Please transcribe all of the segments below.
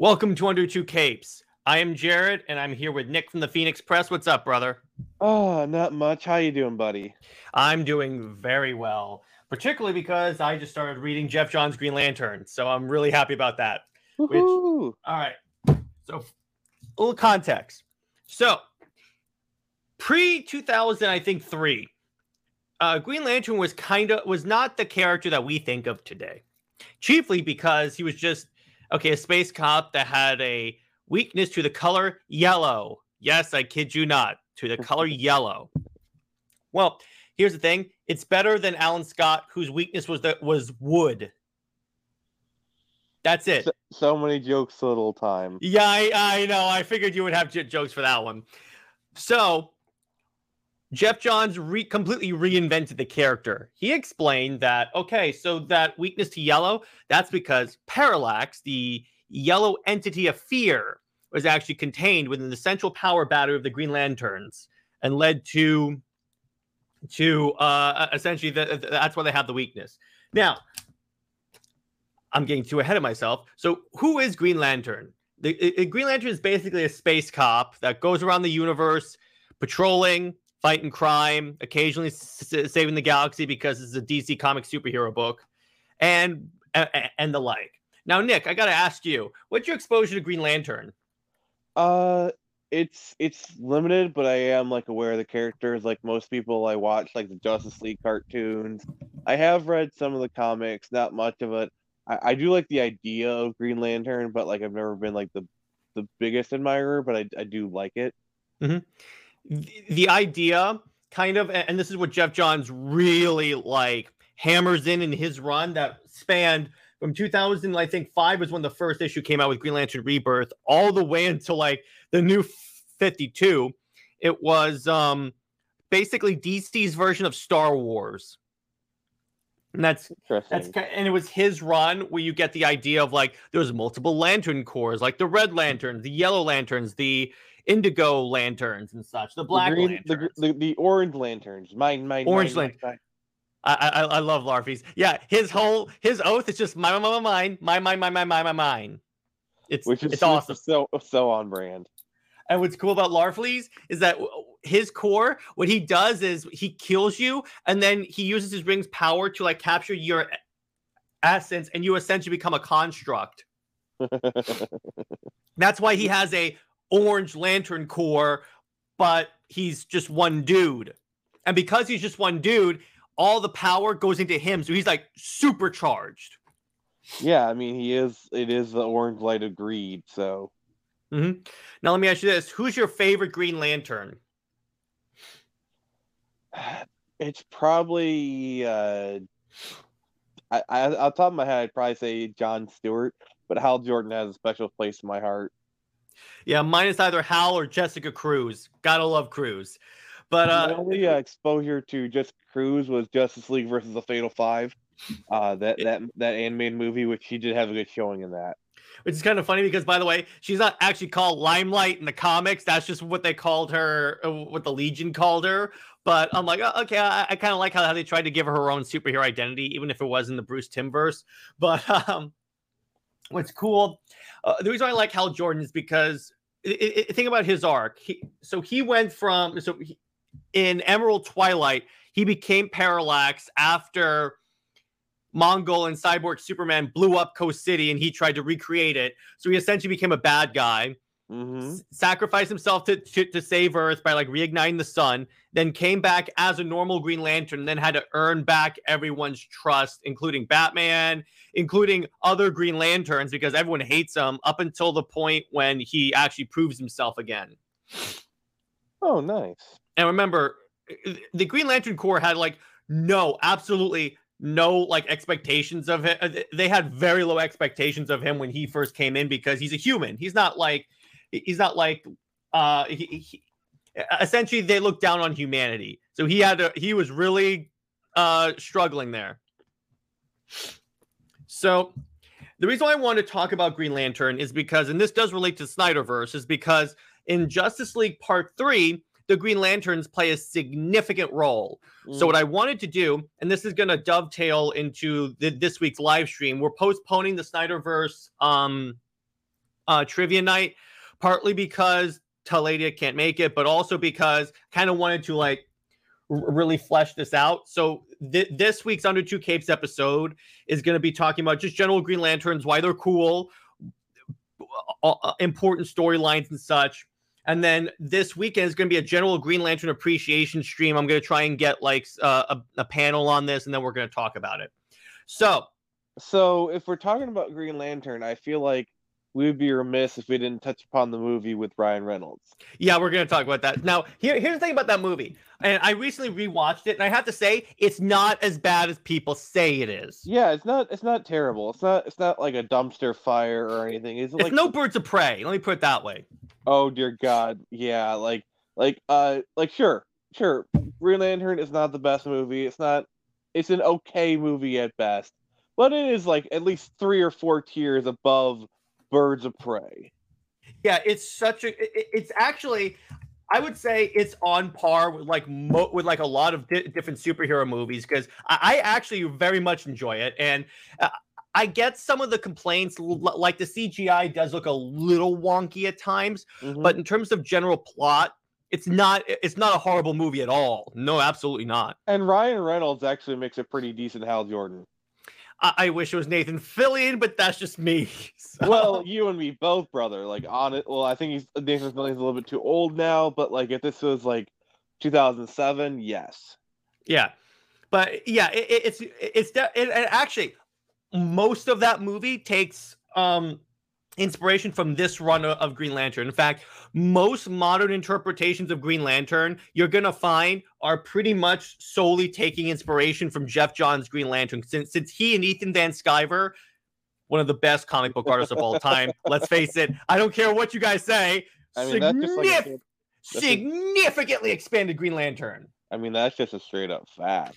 Welcome to Under Two Capes. I am Jared, and I'm here with Nick from the Phoenix Press. What's up, brother? Oh, not much. How you doing, buddy? I'm doing very well, particularly because I just started reading Geoff Johns' Green Lantern, so I'm really happy about that. Which, all right. So, a little context. So, pre 2000, I think three, uh, Green Lantern was kind of was not the character that we think of today, chiefly because he was just okay, a space cop that had a weakness to the color yellow. Yes, I kid you not, to the color yellow. Well, here's the thing: it's better than Alan Scott, whose weakness was that was wood. That's it. So, so, many jokes, little time. Yeah, I, I know. I figured you would have j- jokes for that one. So, Geoff Johns re- completely reinvented the character. He explained that, okay, so that weakness to yellow, that's because Parallax, the yellow entity of fear, was actually contained within the central power battery of the Green Lanterns and led to to uh essentially the, that's why they have the weakness. Now, I'm getting too ahead of myself. So, who is Green Lantern? The, the Green Lantern is basically a space cop that goes around the universe patrolling, fighting crime, occasionally s- saving the galaxy because it's a DC comic superhero book, and and the like. Now, Nick, I got to ask you, what's your exposure to Green Lantern? Uh, it's it's limited, but I am like aware of the characters. Like most people, I watch like the Justice League cartoons. I have read some of the comics, not much of it. I, I do like the idea of Green Lantern, but like I've never been like the the biggest admirer, but I I do like it. Mm-hmm the, idea kind of and this is what Geoff Johns really like hammers in in his run that spanned from 2000 I think 5 was when the first issue came out with Green Lantern Rebirth all the way until like the new 52 it was um basically DC's version of Star Wars. And that's that's and it was his run where you get the idea of like there's multiple lantern corps, like the red lanterns the yellow lanterns the indigo lanterns and such. The black the green, lanterns. The, the, the, orange lanterns. Mine, mine, orange mine, lantern. I, I I love Larfleeze. Yeah, his whole his oath is just my my my mine, my my my my my mine. It's which is it's awesome. So so on brand. And what's cool about Larfleeze is that his core, what he does is he kills you, and then he uses his ring's power to like capture your essence, and you essentially become a construct. That's why he has a Orange Lantern Corps, but he's just one dude. And because he's just one dude, all the power goes into him. So he's like supercharged. Yeah, I mean, he is, it is the orange light of greed. So. Mm-hmm. Now, let me ask you this Who's your favorite Green Lantern? It's probably, uh, I, I, off top of my head, I'd probably say John Stewart, but Hal Jordan has a special place in my heart. Yeah, minus either Hal or Jessica Cruz. Gotta love Cruz. But uh, my only uh, exposure to Jessica Cruz was Justice League versus the Fatal Five. Uh, that that that animated movie, which she did have a good showing in that. Which is kind of funny because, by the way, she's not actually called Limelight in the comics. That's just what they called her, uh, what the Legion called her. But I'm like, oh, okay, I, I kind of like how, how they tried to give her her own superhero identity, even if it was in the Bruce Timm verse. But um, what's cool, uh, the reason I like Hal Jordan is because it, it, think about his arc. He, so he went from so he, in Emerald Twilight, he became Parallax after Mongul and Cyborg Superman blew up Coast City, and he tried to recreate it. So he essentially became a bad guy. Mm-hmm. S- sacrificed himself to, to, to save Earth by like reigniting the sun, then came back as a normal Green Lantern, then had to earn back everyone's trust, including Batman, including other Green Lanterns, because everyone hates him up until the point when he actually proves himself again. Oh, nice. And remember, the Green Lantern Corps had like no, absolutely no like expectations of him. They had very low expectations of him when he first came in because he's a human. He's not like he's not like uh he, he, essentially they look down on humanity. So he had to he was really uh struggling there. So the reason why i want to talk about green lantern is because and this does relate to snyderverse is because in justice league part three the green lanterns play a significant role. Mm. so what i wanted to do and this is going to dovetail into the, this week's live stream we're postponing the snyderverse um uh, trivia night, partly because Taladia can't make it, but also because kind of wanted to like really flesh this out. So th- this week's Under Two Capes episode is going to be talking about just general Green Lanterns, why they're cool, important storylines and such. And then this weekend is going to be a general Green Lantern appreciation stream. I'm going to try and get like uh, a, a panel on this, and then we're going to talk about it. So, So if we're talking about Green Lantern, I feel like we would be remiss if we didn't touch upon the movie with Ryan Reynolds. yeah, we're going to talk about that. Now, here, here's the thing about that movie. And I recently rewatched it, and I have to say, it's not as bad as people say it is. Yeah, it's not it's not terrible. It's not it's not like a dumpster fire or anything. It's It's like no birds of prey. Let me put it that way. oh dear God, yeah, like like uh like sure sure Green Lantern is not the best movie. It's not it's an okay movie at best, but it is like at least three or four tiers above Birds of Prey. Yeah, it's such a. it- it's actually, I would say it's on par with like mo- with like a lot of di- different superhero movies because I, I actually very much enjoy it, and uh, I get some of the complaints l- like the CGI does look a little wonky at times, Mhm. but in terms of general plot, it's not it's not a horrible movie at all. No, absolutely not. and Ryan Reynolds actually makes a pretty decent Hal Jordan. I, I wish it was Nathan Fillion, but that's just me. So- Well, you and me both, brother. Like on it. Well, I think he's Nathan Fillion's a little bit too old now, but like if this was like 2007, yes. Yeah, but yeah, it, it- it's it's de- it, it actually most of that movie takes um inspiration from this run of Green Lantern. In fact, most modern interpretations of Green Lantern you're gonna find are pretty much solely taking inspiration from Geoff Johns' Green Lantern, since since he and Ethan Van Sciver. One of the best comic book artists of all time. Let's face it. I don't care what you guys say. I mean, just like a signif- straight- a- significantly expanded Green Lantern I mean, that's just a straight up fact.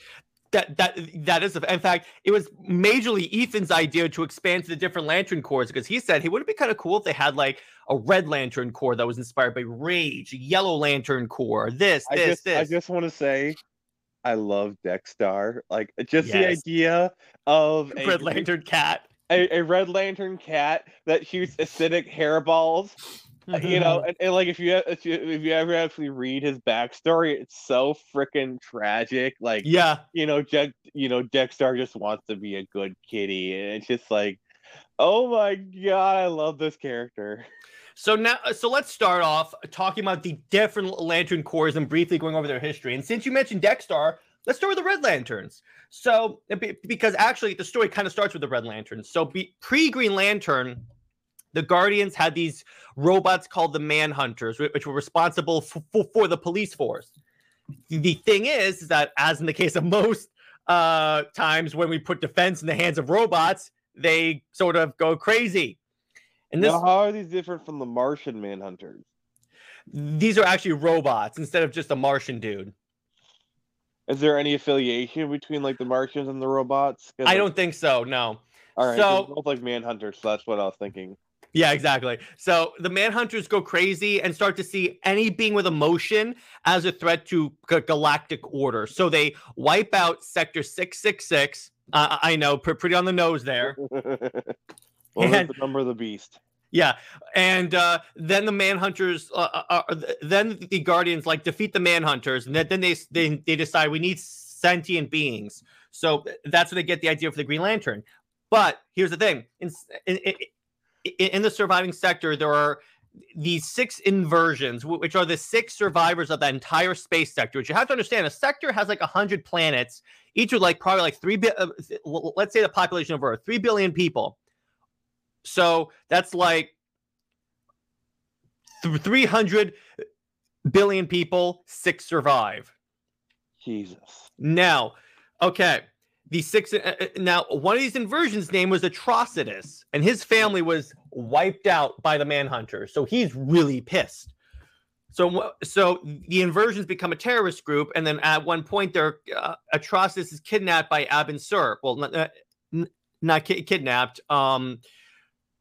That that that is in fact it was majorly ethan's idea to expand to the different lantern corps because he said he would it be kind of cool if they had like a red lantern corps that was inspired by rage yellow lantern corps this I this just, this I just want to say, I love Dex-Starr. Like just the idea of a, red lantern cat a, a red lantern cat that shoots acidic hairballs. Uh, You know, and, and like if you if you if you ever actually read his backstory, it's so freaking tragic. Like yeah you know, Jack, you know, Dex-Starr just wants to be a good kitty, and it's just like, oh my god, I love this character. So now, so let's start off talking about the different Lantern corps and briefly going over their history. And since you mentioned Dex-Starr, let's start with the Red Lanterns. So, uh, because actually the story kind of starts with the Red Lanterns. So, be, pre Green Lantern, the Guardians had these robots called the Manhunters, which were responsible for, for, for the police force. The thing is, is that as in the case of most uh, times when we put defense in the hands of robots, they sort of go crazy. And this, now, how are these different from the Martian Manhunters? these are actually robots instead of just a Martian dude. Is there any affiliation between like the Martians and the robots? I like, don't think so. No. All right. so- both like Manhunters, so that's what I was thinking. Yeah, exactly. So the Manhunters go crazy and start to see any being with emotion as a threat to g- galactic order. So they wipe out Sector 666. Uh, I know, pre- pretty on the nose there. well, And- that's the number of the beast. Yeah, and uh, then the Manhunters, uh, uh, uh, then the Guardians like defeat the Manhunters, and then, they, they they decide we need sentient beings. So that's where they get the idea for the Green Lantern. But here's the thing: in in, in, the surviving sector, there are these six inversions, which are the six survivors of that entire space sector. Which you have to understand, a sector has like a hundred planets, each with like probably like three. Bi- uh, let's say the population of Earth, three billion people. So that's like th- 300 billion people, six survive. Jesus. Now, okay, the six. Uh, uh, now, one of these inversions' name was Atrocitus, and his family was wiped out by the manhunter So he's really pissed. So, so the inversions become a terrorist group, and then at one point, their uh, Atrocitus is kidnapped by Abin Sur. Well, not, not, not ki- kidnapped, um,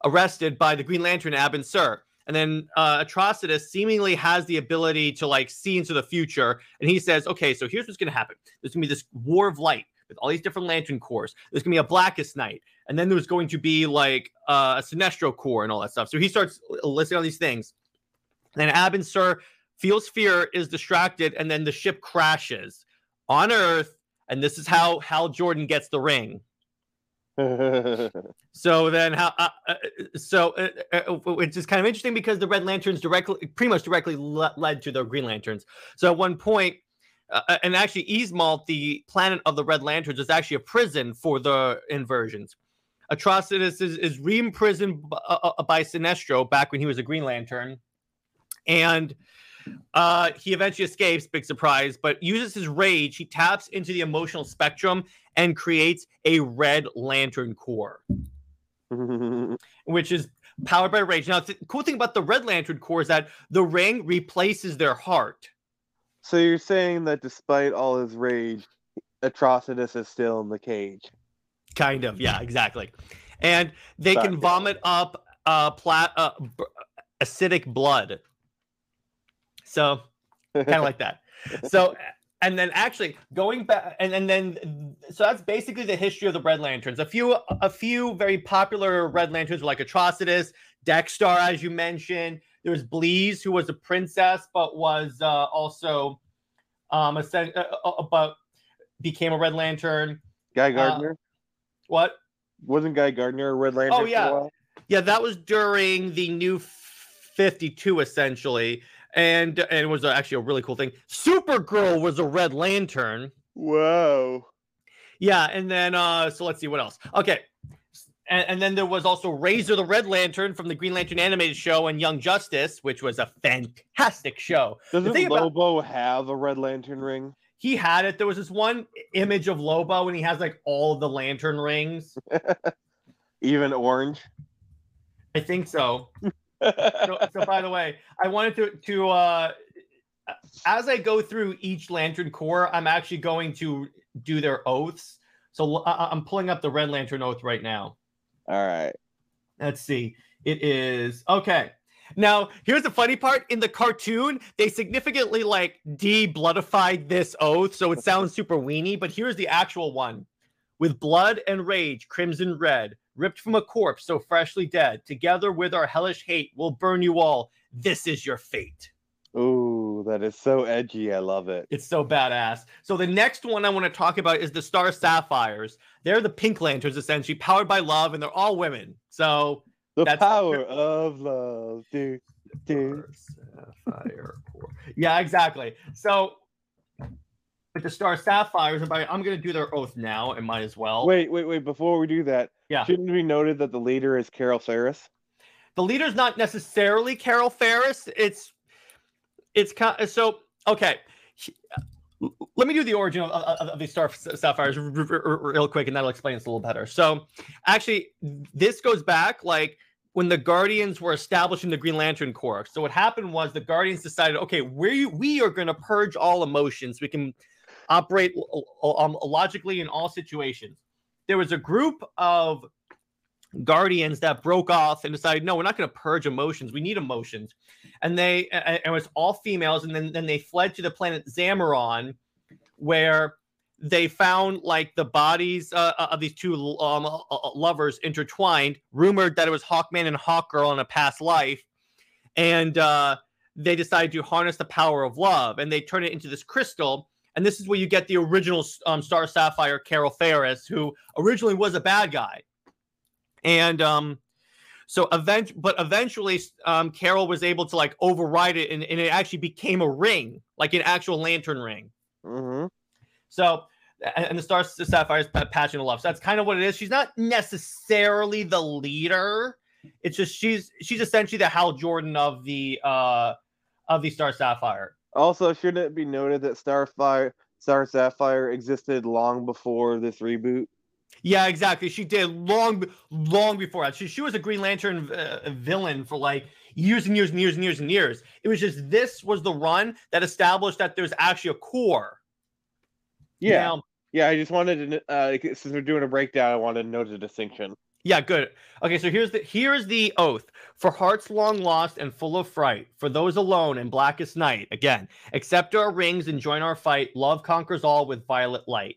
arrested by the Green Lantern Abin Sur. And then uh, Atrocitus seemingly has the ability to like see into the future, and he says, "Okay, so here's what's going to happen. There's going to be this war of light with all these different Lantern cores. There's gonna be a Blackest Night, and then there's going to be like uh, a Sinestro Corps and all that stuff. So he starts listing all these things. Then Abin Sur feels fear, is distracted, and then the ship crashes on Earth. And this is how Hal Jordan gets the ring. So then, how? Uh, uh, so uh, uh, which is kind of interesting because the Red Lanterns directly, pretty much directly le- led to the Green Lanterns. So at one point, uh, uh, and actually, Ysmault, the planet of the Red Lanterns, is actually a prison for the inversions. Atrocitus is, is re-imprisoned b- uh, uh, by Sinestro back when he was a Green Lantern, and uh, he eventually escapes. Big surprise, but uses his rage. He taps into the emotional spectrum and creates a Red Lantern Corps which is powered by rage. Now, the cool thing about the Red Lantern Corps is that the ring replaces their heart. So you're saying that despite all his rage, Atrocitus is still in the cage. Kind of, yeah, exactly. And they can vomit up uh, plat- uh, b- acidic blood. So, kind of like that. So, and then actually going back, and, and then so that's basically the history of the Red Lanterns. A few, a few very popular Red Lanterns were like Atrocitus, Dex-Starr, as you mentioned. There was Bleez, who was a princess, but was uh, also um, a, sen- uh, uh, but became a Red Lantern. Guy Uh, Gardner What? wasn't Guy Gardner a Red Lantern? a yeah. Yeah, that was during the new 52 essentially. And and it was actually a really cool thing. Supergirl was a red lantern. Whoa. Yeah, and then uh so let's see what else. Okay. And, and then there was also Razer the Red Lantern from the Green Lantern animated show and Young Justice, which was a fantastic show. Doesn't thing about- Lobo have a Red Lantern ring? He had it. There was this one image of Lobo and he has like all the lantern rings. Even orange? I think so. so, so by the way, I wanted to to uh as I go through each Lantern Corps, I'm actually going to do their oaths. So I'm pulling up the Red Lantern oath right now. All right. Let's see. It is okay. Now, here's the funny part. In the cartoon, they significantly like de-bloodified this oath, so it sounds super weenie. But here's the actual one: with blood and rage, crimson red, ripped from a corpse so freshly dead. Together with our hellish hate, we'll burn you all. This is your fate. Ooh, that is so edgy. I love it. It's so badass. So the next one I want to talk about is the Star Sapphires. They're the Pink Lanterns, essentially powered by love, and they're all women. So The power of love, dude. Dude. Sapphire Yeah, exactly. So with the Star Sapphires, I, I'm going to do their oath now, and might as well. Wait, wait, wait. Before we do that, Yeah. shouldn't it be noted that the leader is Carol Ferris? The leader's not necessarily Carol Ferris. It's it's kind of, so okay. Let me do the origin of, of, of the Star Sapphires real quick, and that'll explain this a little better. So, actually, this goes back like when the Guardians were establishing the Green Lantern Corps. So, what happened was the Guardians decided, okay, we we are going to purge all emotions. We can operate um, logically in all situations. There was a group of guardians that broke off and decided no we're not going to purge emotions. We need emotions. And they and it was all females and then then they fled to the planet Zamaron where they found like the bodies uh, uh, of these two um, uh, uh, lovers intertwined rumored that it was hawkman and hawkgirl in a past life and uh they decided to harness the power of love and they turn it into this crystal and this is where you get the original um, star sapphire carol ferris who originally was a bad guy and um so event but eventually um carol was able to like override it and, and it actually became a ring like an actual lantern ring. Mm-hmm. so and, the star sapphire is pa- passion of love. So that's kind of what it is. She's not necessarily the leader. It's just she's she's essentially the hal jordan of the uh of the star sapphire. Also, shouldn't it be noted that Starfire, Star Sapphire existed long before this reboot? Yeah, exactly. She did long, long before that. She, she was a Green Lantern uh, villain for like years and years and years and years and years. It was just this was the run that established that there's actually a core. Yeah, Now- yeah. I just wanted to, uh, since we're doing a breakdown, I wanted to note the distinction. yeah, good. Okay, so here's the here's the oath for hearts long lost and full of fright. For those alone in blackest night. Again, accept our rings and join our fight. Love conquers all with violet light.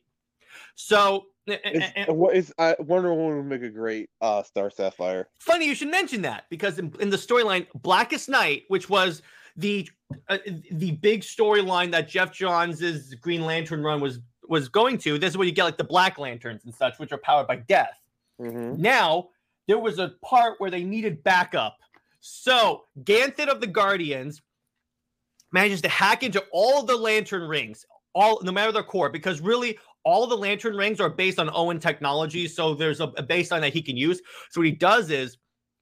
So Is, what is I Wonder Woman would make a great uh Star Sapphire. funny you should mention that because in, in the storyline Blackest Night, which was the uh, the big storyline that Geoff Johns's Green Lantern run was was going to, this is where you get like the Black Lanterns and such, which are powered by death. Mm-hmm. Now there was a part where they needed backup. So Ganthet of the Guardians manages to hack into all the lantern rings, all no matter their core, because really all the lantern rings are based on Oan technology. So there's a, a baseline that he can use. So what he does is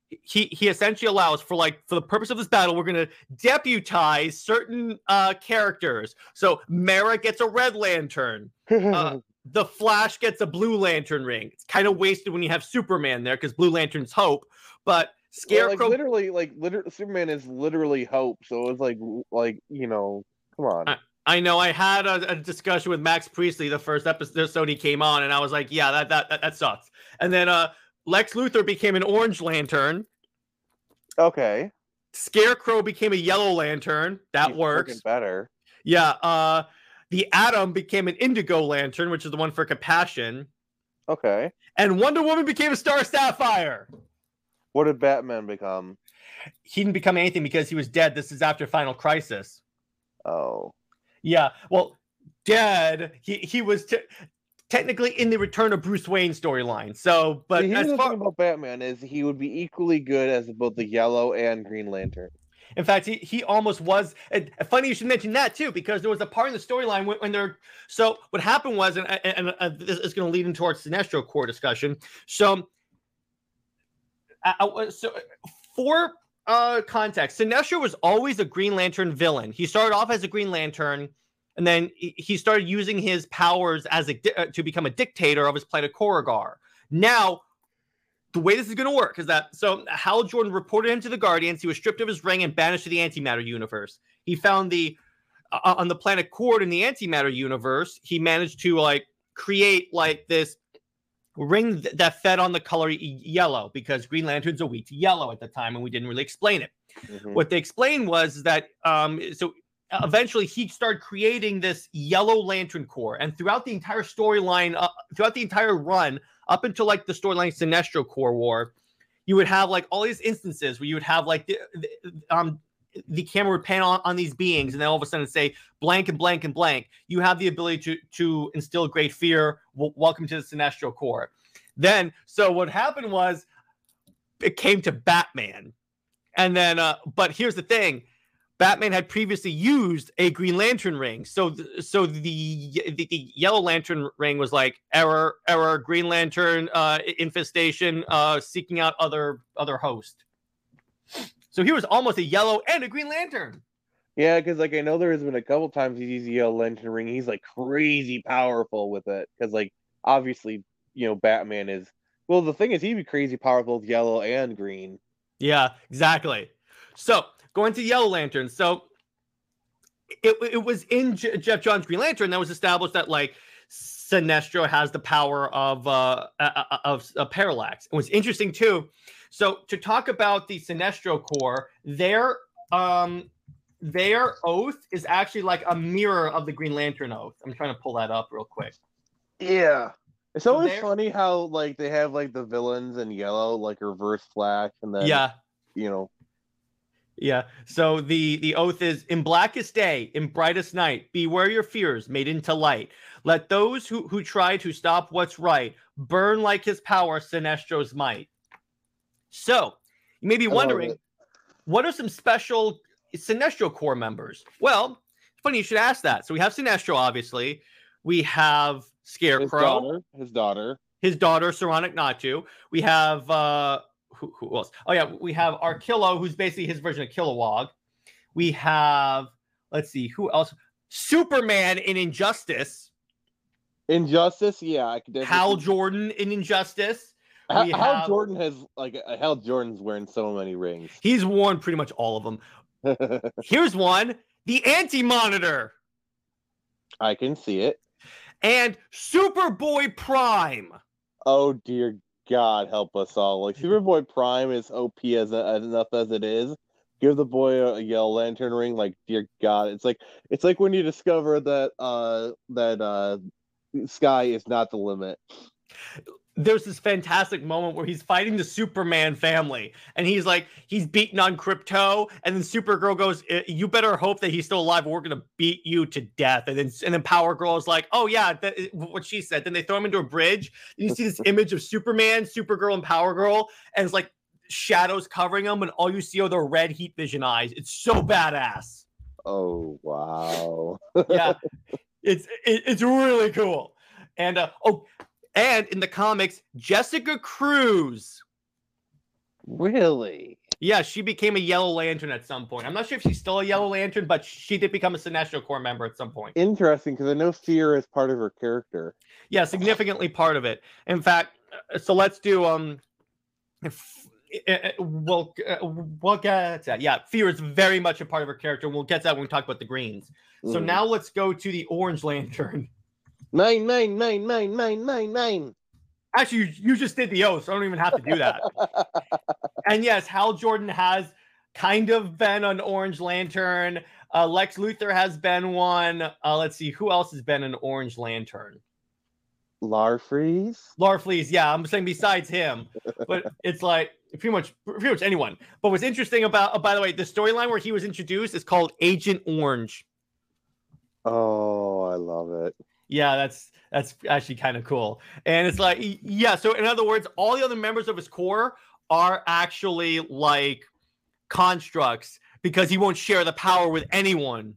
he he essentially allows for like for the purpose of this battle, we're gonna deputize certain uh characters. So Mera gets a red lantern. Uh, the Flash gets a Blue Lantern ring. It's kind of wasted when you have Superman there because Blue Lantern's hope, but Well, Scarecrow. like literally, like literally, Superman is literally hope. So it's like, like you know, come on. I- I know I had a, a discussion with Max Priestley the first episode he came on, and I was like, yeah, that that that, that sucks. And then uh Lex Luthor became an Orange Lantern. okay, Scarecrow became a Yellow Lantern. That He's works. better. Yeah. Uh, the Atom became an Indigo Lantern, which is the one for compassion. Okay, And Wonder Woman became a Star Sapphire. what did Batman become? He didn't become anything because he was dead. This is after Final Crisis. Oh, Yeah. Well, dead. He he was te- technically in the Return of Bruce Wayne storyline. So, but as far, about Batman is he would be equally good as both the Yellow and Green Lantern. in fact, he, he almost was. And funny you should mention that too, because there was a part in the storyline when, when they're. So what happened was, and and, and uh, this is going to lead into our Sinestro Corps discussion. So, I, uh, so for uh context, Sinestro was always a Green Lantern villain. He started off as a Green Lantern. And then he started using his powers as a di- uh, to become a dictator of his planet Korugar. Now, the way this is going to work is that so Hal Jordan reported him to the Guardians. He was stripped of his ring and banished to the antimatter universe. He found the uh, on the planet Qward in the antimatter universe. He managed to like create like this ring th- that fed on the color yellow because Green Lanterns are weak to yellow at the time, and we didn't really explain it. Mhm. What they explained was that um, so eventually he started creating this yellow lantern corps, and throughout the entire storyline, uh, throughout the entire run, up until like the storyline Sinestro Corps War, you would have like all these instances where you would have like the, the um the camera would pan on, on these beings, and then all of a sudden say blank and blank and blank. You have the ability to to instill great fear. W- welcome to the Sinestro Corps. Then, so what happened was it came to Batman. And then, uh, but here's the thing: Batman had previously used a Green Lantern ring, so th- so the, the the Yellow Lantern ring was like error, error, Green Lantern uh, infestation, uh, seeking out other other host. So he was almost a Yellow and a Green Lantern. Yeah, because like I know there has been a couple times he's used the Yellow Lantern ring. He's like crazy powerful with it because like obviously you know Batman is. Well, the thing is he'd be crazy powerful with yellow and green. Yeah, exactly. So going to Yellow Lantern. So it, it was in J- Geoff John's Green Lantern that was established that like Sinestro has the power of uh uh, uh, of uh, parallax. It was interesting too. So to talk about the Sinestro Corps, their um their oath is actually like a mirror of the Green Lantern oath. I'm trying to pull that up real quick. Yeah. It's always funny how like they have like the villains in yellow, like reverse flash, and then yeah. you know, Yeah. So the the oath is in blackest day, in brightest night, beware your fears made into light. Let those who who try to stop what's right burn like his power, Sinestro's might. So you may be wondering, what are some special Sinestro Corps members? Well, it's funny you should ask that. So we have Sinestro, obviously. We have his Scarecrow daughter, his daughter. his daughter Soranik Natu. We have uh who, who else? Oh yeah, we have Arkillo, who's basically his version of Kilowog. We have let's see who else. Superman in Injustice. Injustice, yeah, I could definitely. Hal Jordan in Injustice. Ha- we Hal have- Jordan has like uh, Hal Jordan's wearing so many rings. He's worn pretty much all of them. Here's one: the Anti Monitor I can see it. and Superboy Prime. Oh dear God, help us all! Like Superboy Prime is OP as, as enough as it is. Give the boy a, a yellow lantern ring. Like dear God, it's like it's like when you discover that uh that uh sky is not the limit. There's this fantastic moment where he's fighting the Superman family, and he's like, he's beaten on Krypto, and then Supergirl goes, "You better hope that he's still alive. Or we're gonna beat you to death." And then and then Power Girl is like, "Oh yeah, that, what she said." Then they throw him into a bridge. And you see this image of Superman, Supergirl, and Power Girl, and it's like shadows covering them, and all you see are the red heat vision eyes. It's so badass. Oh wow! yeah, it's it, it's really cool. And uh, oh, and in the comics, Jessica Cruz. Really? Yeah, she became a Yellow Lantern at some point. I'm not sure if she's still a Yellow Lantern, but she did become a Sinestro Corps member at some point. Interesting, because I know fear is part of her character. Yeah, significantly part of it. In fact, uh, so let's do um. If, uh, we'll uh, we'll get that. Yeah, fear is very much a part of her character. We'll get to that when we talk about the greens. So mm. now let's go to the Orange Lantern. Mine, mine, mine, mine, mine, mine, mine. Actually, you, you just did the oath, so I don't even have to do that. and yes, Hal Jordan has kind of been an Orange Lantern. Uh, Lex Luthor has been one. Uh, let's see, who else has been an Orange Lantern? Larfleeze. Larfleeze, yeah, I'm saying besides him, but it's like pretty much pretty much anyone. But what's interesting about, oh, by the way, the storyline where he was introduced is called Agent Orange. Oh, I love it yeah, that's that's actually kind of cool. And it's like, yeah. So in other words, all the other members of his core are actually like constructs because he won't share the power with anyone.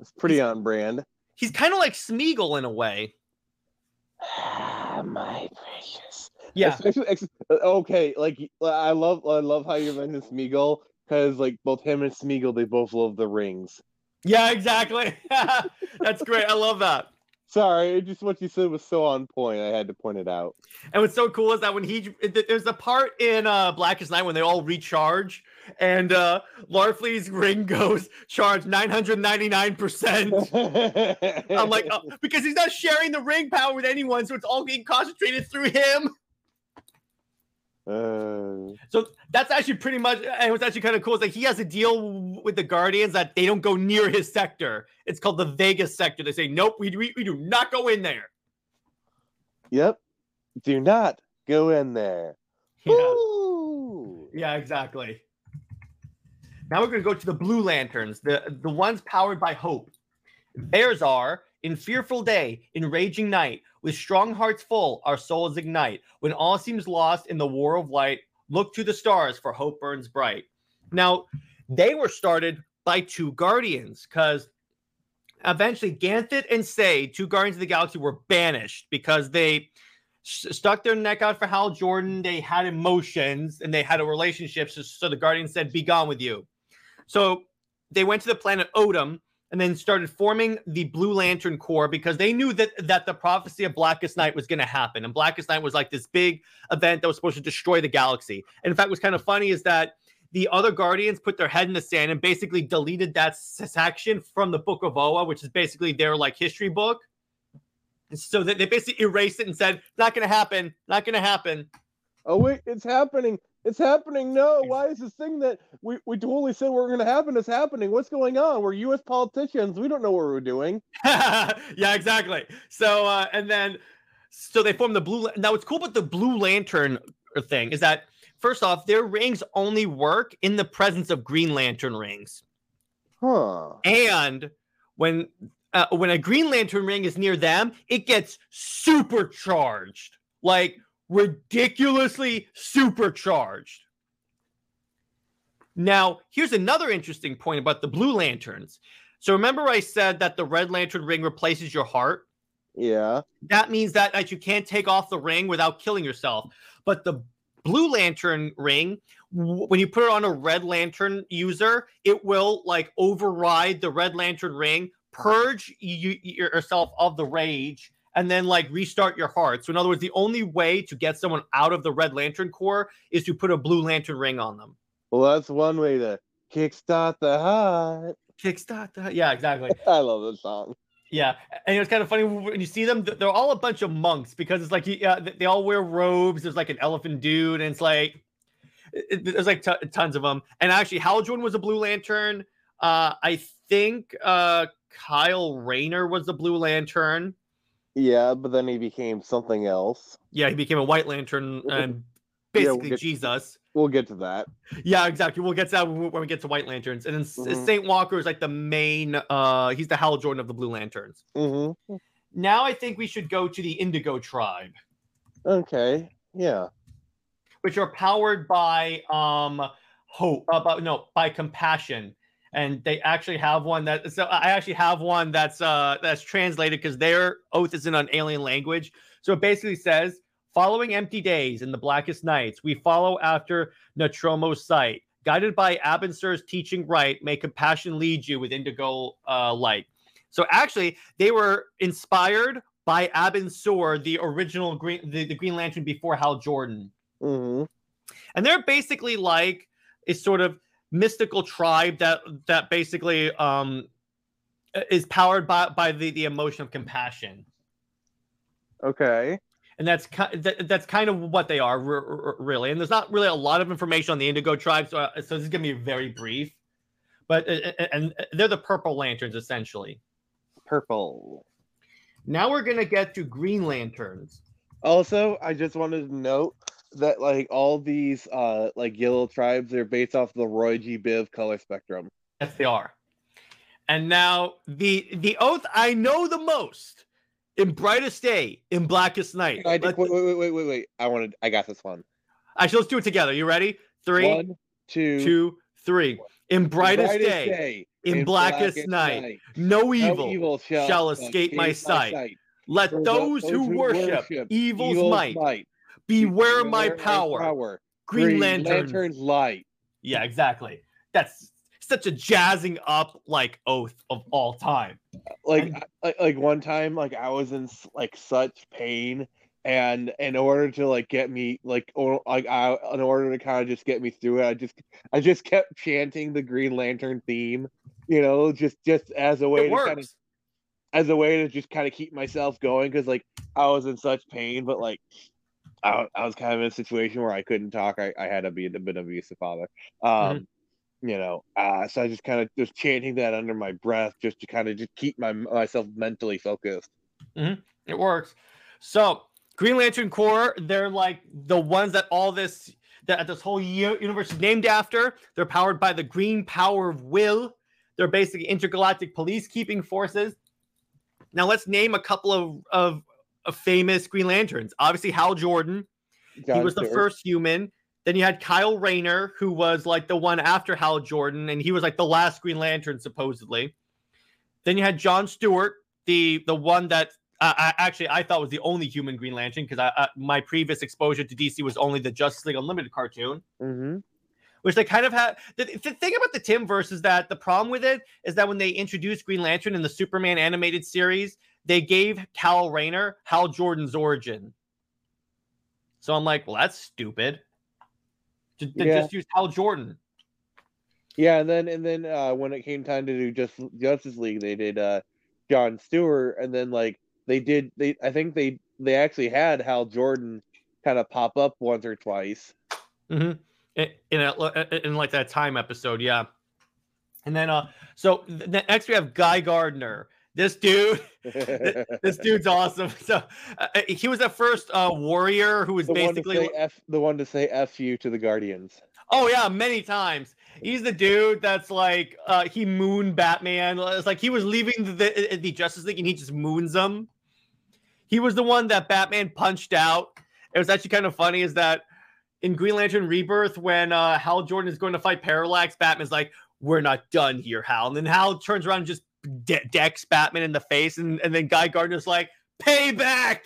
It's pretty he's, on brand. He's kind of like Smeagol in a way. Ah, my precious. Yeah. okay, like I love I love how you mentioned Smeagol because like both him and Smeagol they both love the rings. Yeah, exactly. That's great. I love that. Sorry, just what you said was so on point. I had to point it out. And what's so cool is that when he there's a part in uh Blackest Night when they all recharge and uh Larfleeze's ring goes charge 999%. I'm like, oh, because he's not sharing the ring power with anyone, so it's all being concentrated through him. Uh, so that's actually pretty much, and what's actually kind of cool is that he has a deal with the Guardians that they don't go near his sector. It's called the Vegas sector. They say, nope, we, we, we do not go in there. Yep. Do not go in there. Yeah. Yeah, exactly. Now we're going to go to the Blue Lanterns, the, the ones powered by hope. Theirs are in fearful day, in raging night, with strong hearts full, our souls ignite. When all seems lost in the war of light, look to the stars, for hope burns bright. Now, they were started by two guardians because eventually Ganthet and Sayd, two guardians of the galaxy, were banished because they stuck their neck out for Hal Jordan. They had emotions and they had a relationship. So, so the guardians said, Be gone with you. So they went to the planet Odym and then started forming the Blue Lantern Corps because they knew that that the prophecy of Blackest Night was going to happen. And Blackest Night was like this big event that was supposed to destroy the galaxy. And in fact, what's kind of funny is that the other Guardians put their head in the sand and basically deleted that section from the Book of Oa, which is basically their like history book. So that they basically erased it and said, "Not going to happen. Not going to happen." Oh wait, it's happening. It's happening. No, why is this thing that we, we totally said we we're going to happen is happening? What's going on? We're U.S. politicians. We don't know what we're doing. yeah, exactly. So, uh, and then, so they form the blue. Now, what's cool about the Blue Lantern thing is that, first off, their rings only work in the presence of Green Lantern rings. Huh. And when uh, when a Green Lantern ring is near them, it gets supercharged. Like ridiculously supercharged. Now, here's another interesting point about the Blue Lanterns. So remember I said that the Red Lantern ring replaces your heart? Yeah. That means that, that you can't take off the ring without killing yourself. But the Blue Lantern ring, when you put it on a Red Lantern user, it will like override the Red Lantern ring, purge you, yourself of the rage, and then like restart your heart. So in other words, the only way to get someone out of the Red Lantern Corps is to put a Blue Lantern ring on them. Well, that's one way to kickstart the heart. Kickstart the heart. yeah, exactly. I love this song. Yeah, and it's kind of funny when you see them. They're all a bunch of monks because it's like yeah, they all wear robes. There's like an elephant dude, and it's like there's like t- tons of them. And actually, Hal Jordan was a Blue Lantern. Uh, I think uh, Kyle Rayner was the Blue Lantern. Yeah, but then he became something else. Yeah, he became a White Lantern and Yeah, basically we'll get- Jesus. We'll get to that. Yeah, exactly. We'll get to that when we get to White Lanterns. And then Mhm. Saint Walker is like the main. uh He's the Hal Jordan of the Blue Lanterns. hmm Now I think we should go to the Indigo Tribe, Okay. Yeah. which are powered by um hope. About no, by compassion. And they actually have one that. So I actually have one that's uh that's translated because their oath is in an alien language. So it basically says, following empty days in the blackest nights, we follow after Natromo's sight. Guided by Abin Sur's teaching right, may compassion lead you with indigo uh, light. So actually, they were inspired by Abin Sur, the original Green, the, the Green Lantern before Hal Jordan, hmm and they're basically like a sort of mystical tribe that that basically um is powered by by the the emotion of compassion. Okay. and that's ki- that, that's kind of what they are r- r- really. And there's not really a lot of information on the indigo tribe so, uh, so this is going to be very brief. But uh, uh, and they're the purple lanterns essentially. Purple. now we're going to get to green lanterns. Also, I just wanted to note that like all these uh like yellow tribes are based off the Roy G. Biv color spectrum. yes they are and now the the oath i know the most in brightest day in blackest night I wait, wait, wait, wait, wait, wait. I wanted. I got this one. actually let's do it together you ready three, One, two, two, three. in brightest, brightest day, in blackest night, no no evil, evil shall, shall escape my sight. Let For those who worship evil's might beware my power. Green, Lantern. light. Yeah, exactly. That's such a jazzing up like oath of all time. Like, And- like, like one time, like I was in like such pain, and in order to like get me like or like I in order to kind of just get me through it, I just I just kept chanting the Green Lantern theme. You know, just just as a way It to kind of as a way to just kind of keep myself going because like I was in such pain, but like I, I was kind of in a situation where I couldn't talk. I, I had to be a bit of abusive father. Um, you know, uh, so I just kind of just chanting that under my breath just to kind of just keep my myself mentally focused. It works. So Green Lantern Corps, they're like the ones that all this that this whole universe is named after. They're powered by the green power of will. They're basically intergalactic police keeping forces. Now let's name a couple of, of famous Green Lanterns. Obviously, Hal Jordan. he was the Stewart. first human. Then you had Kyle Rayner, who was like the one after Hal Jordan, and he was like the last Green Lantern supposedly. Then you had John Stewart, the the one that uh, I actually I thought was the only human Green Lantern because I, uh, my previous exposure to DC was only the Justice League Unlimited cartoon, Mhm. which they kind of had. The, the thing about the Timm verse is that the problem with it is that when they introduced Green Lantern in the Superman animated series, they gave Cal Rayner Hal Jordan's origin. So I'm like, well, that's stupid. Just, they Yeah. just use Hal Jordan. Yeah, and then and then uh, when it came time to do just Justice League, they did uh, John Stewart, and then like they did they I think they they actually had Hal Jordan kind of pop up once or twice. hmm In, in, a, in like that time episode, yeah. And then, uh, so next we have Guy Gardner. This dude, this dude's awesome. So uh, uh, he was the first uh, warrior who was the basically say f the one to say f you to the Guardians. Oh yeah, many times. He's the dude that's like uh he mooned Batman. It's like he was leaving the, the the Justice League and he just moons them. He was the one that Batman punched out. It was actually kind of funny is that in Green Lantern Rebirth when uh Hal Jordan is going to fight Parallax, Batman's like, "We're not done here, Hal." And then Hal turns around and just de- decks Batman in the face and and then Guy Gardner's like, "Payback."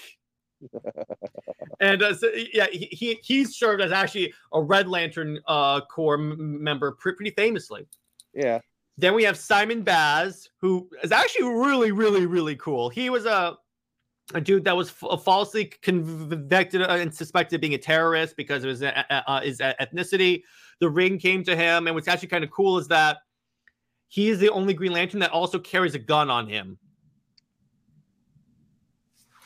and uh, so, yeah, he, he he's served as actually a Red Lantern uh, Corps m- member pre- pretty famously. Yeah. Then we have Simon Baz, who is actually really, really, really cool. He was a a dude that was f- falsely convicted uh, and suspected of being a terrorist because of his uh, uh, his ethnicity. The ring came to him, and what's actually kind of cool is that he is the only Green Lantern that also carries a gun on him.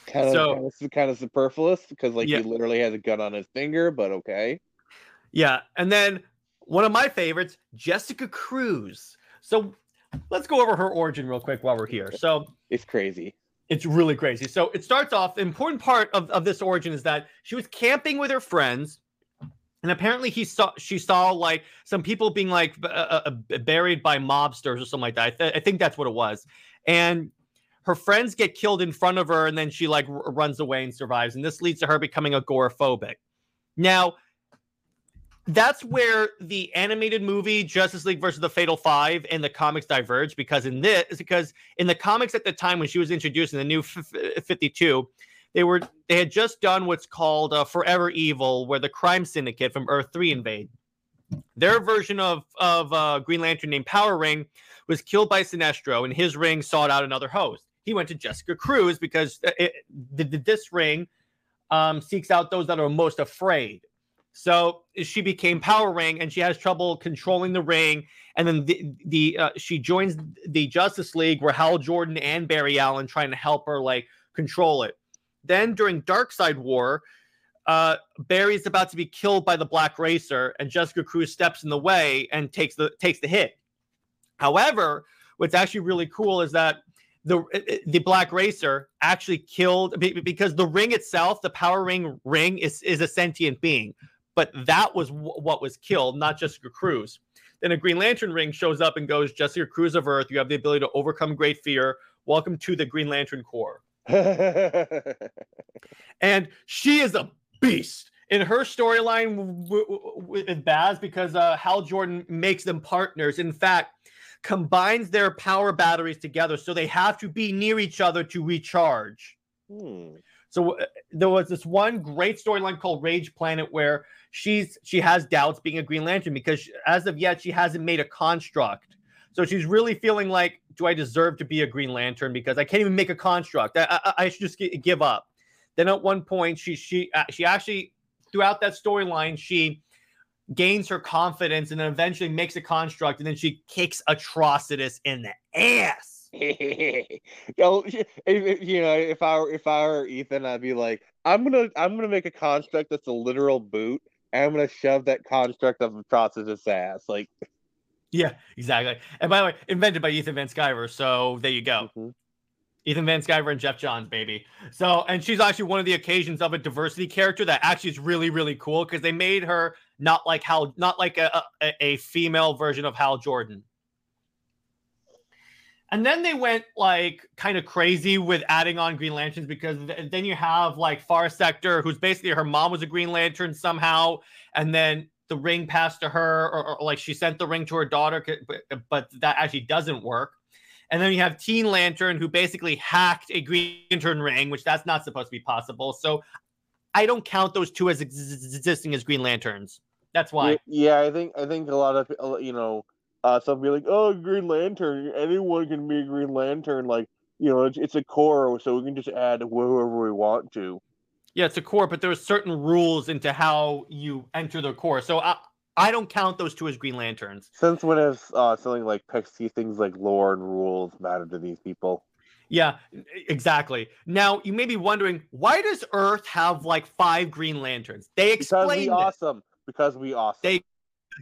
Kind of, So- kind of, kind of superfluous because like Yeah. he literally has a gun on his finger, but okay. Yeah, and then one of my favorites, Jessica Cruz. So let's go over her origin real quick while we're here. So It's crazy. It's really crazy. So it starts off. The important part of, of this origin is that she was camping with her friends, and apparently he saw she saw like some people being like uh, uh, buried by mobsters or something like that. I, th- I, think that's what it was. And her friends get killed in front of her, and then she like r- runs away and survives. And this leads to her becoming agoraphobic. Now that's where the animated movie Justice League versus the Fatal Five and the comics diverge because in this because in the comics at the time when she was introduced in the new 52 they were they had just done what's called uh, Forever Evil where the crime syndicate from Earth 3 invade their version of of uh, Green Lantern named Power Ring was killed by Sinestro and his ring sought out another host he went to Jessica Cruz because uh, it, the, this ring um, seeks out those that are most afraid so she became Power Ring, and she has trouble controlling the ring. And then the, the uh, she joins the Justice League, where Hal Jordan and Barry Allen trying to help her like control it. Then during Darkseid War, uh, Barry is about to be killed by the Black Racer, and Jessica Cruz steps in the way and takes the takes the hit. However, what's actually really cool is that the the Black Racer actually killed because the ring itself, the Power Ring ring, is is a sentient being but that was w- what was killed, not Jessica Cruz. Then a Green Lantern ring shows up and goes, Jessica Cruz of Earth, you have the ability to overcome great fear. Welcome to the Green Lantern Corps. and she is a beast in her storyline with Baz because uh, Hal Jordan makes them partners. In fact, combines their power batteries together so they have to be near each other to recharge. Hmm. So uh, there was this one great storyline called Rage Planet where she's she has doubts being a Green Lantern because as of yet she hasn't made a construct. So she's really feeling like, do I deserve to be a Green Lantern because I can't even make a construct? I, I, I should just give up. Then at one point she she uh, she actually throughout that storyline she gains her confidence and then eventually makes a construct and then she kicks Atrocitus in the ass. you know, if I were if I were Ethan, I'd be like, I'm gonna I'm gonna make a construct that's a literal boot, and I'm gonna shove that construct of Atrocitus ass. Like, yeah, exactly. And by the way, invented by Ethan Van Sciver. So there you go. Mm-hmm. Ethan Van Sciver and Geoff Johns, baby. So, and she's actually one of the occasions of a diversity character that actually is really, really cool because they made her not like Hal, not like a, a, a female version of Hal Jordan. And then they went like kind of crazy with adding on Green Lanterns because th- then you have like Far Sector, who's basically her mom was a Green Lantern somehow, and then the ring passed to her, or, or like she sent the ring to her daughter, but, but that actually doesn't work. And then you have Teen Lantern, who basically hacked a Green Lantern ring, which that's not supposed to be possible. So I don't count those two as ex- existing as Green Lanterns. That's why. Yeah, I think I think a lot of you know uh, some be like, "Oh, Green Lantern! Anyone can be a Green Lantern." Like, you know, it's, it's a corps, so we can just add whoever we want to. Yeah, it's a corps, but there's certain rules into how you enter the corps. So I, I don't count those two as Green Lanterns. Since when has uh, something like Pixie things like lore and rules matter to these people? Yeah, exactly. Now you may be wondering why does Earth have like five Green Lanterns? They explain because we awesome. Because we awesome. They